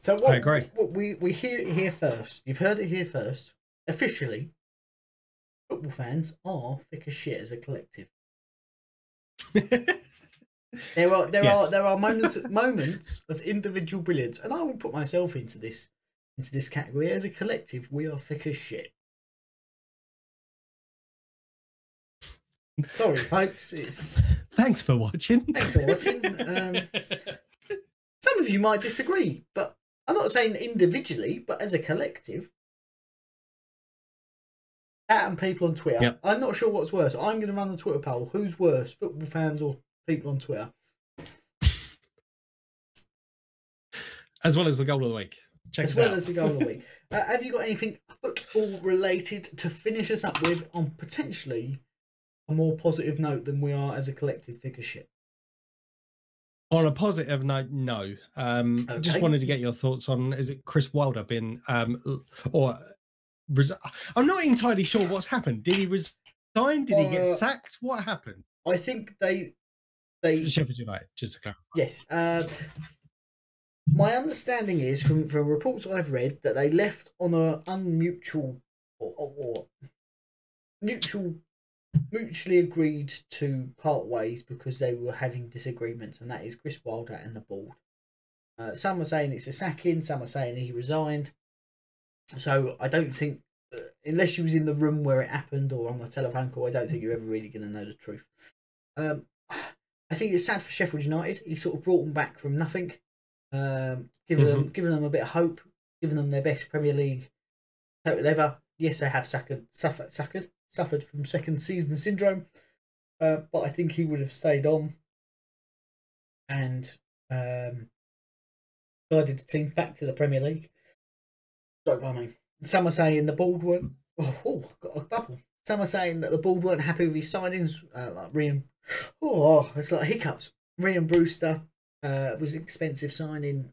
So what, agree. What we we hear it here first. You've heard it here first. Officially, football fans are thick as shit as a collective. There are there Yes. are there are moments moments of individual brilliance, and I will put myself into this into this category. As a collective, we are thick as shit. Sorry, folks. It's Thanks for watching. thanks for watching. Um, some of you might disagree, but I'm not saying individually, but as a collective. And people on Twitter. Yep. I'm not sure what's worse. I'm going to run the Twitter poll. Who's worse, football fans or people on Twitter? As well as the goal of the week. Check as well out. as the goal of the week. Uh, have you got anything football related to finish us up with on potentially a more positive note than we are as a collective figure shit? On a positive note, no. Um, Just wanted to get your thoughts on is it Chris Wilder been um, or res- I'm not entirely sure what's happened. Did he resign? Did he Uh, get sacked? What happened? I think they they Sheffield United, just to clarify. Yes. Uh, my understanding is from, from reports I've read that they left on a unmutual or, or, or mutual mutually agreed to part ways because they were having disagreements, and that is Chris Wilder and the board. Uh, some are saying it's a sacking, some are saying he resigned. So I don't think, uh, unless you was in the room where it happened or on the telephone call, I don't think you're ever really going to know the truth. Um, I think it's sad for Sheffield United. He sort of brought them back from nothing, um, giving them giving them a bit of hope, giving them their best Premier League total ever. Yes, they have suffered suffered suffered suffered from second season syndrome, uh, but I think he would have stayed on and um, guided the team back to the Premier League. Sorry, by me. Some are saying the board weren't. Oh, oh, got a bubble. Some are saying that the board weren't happy with his signings, uh, like Rian. Oh, it's like hiccups. Rian Brewster uh, was an expensive signing.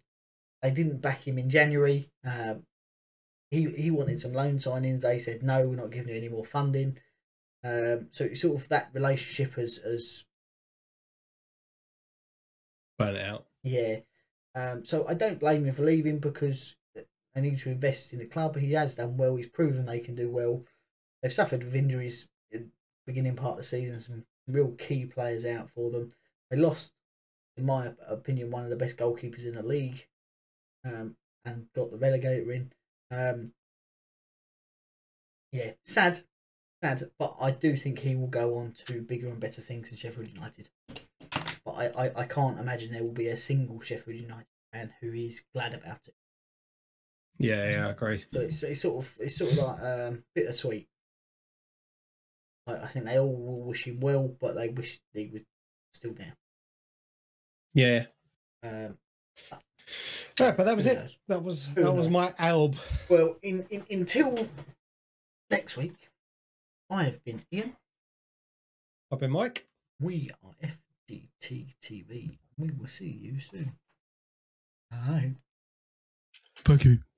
They didn't back him in January. Um, he he wanted some loan signings. They said no, we're not giving you any more funding. Um, so it's sort of that relationship has has Burn it out. Yeah. Um, so I don't blame him for leaving because they need to invest in the club. He has done well. He's proven they can do well. They've suffered with injuries in the beginning part of the season. Some real key players out for them. They lost, in my opinion, one of the best goalkeepers in the league, um, and got the relegator in. Um, yeah, sad, sad. But I do think he will go on to bigger and better things in Sheffield United but I, I, I can't imagine there will be a single Sheffield United fan who is glad about it. Yeah, yeah, I agree. So it's, it's sort of it's sort of like um, bittersweet. I, I think they all will wish him well, but they wish he was still there. Yeah. Um, Yeah, but that was it. knows? That was Who that was my alb. well, in, in until next week, I have been Ian. I've been Mike. We are FDT TV. We will see you soon. Bye. Thank you.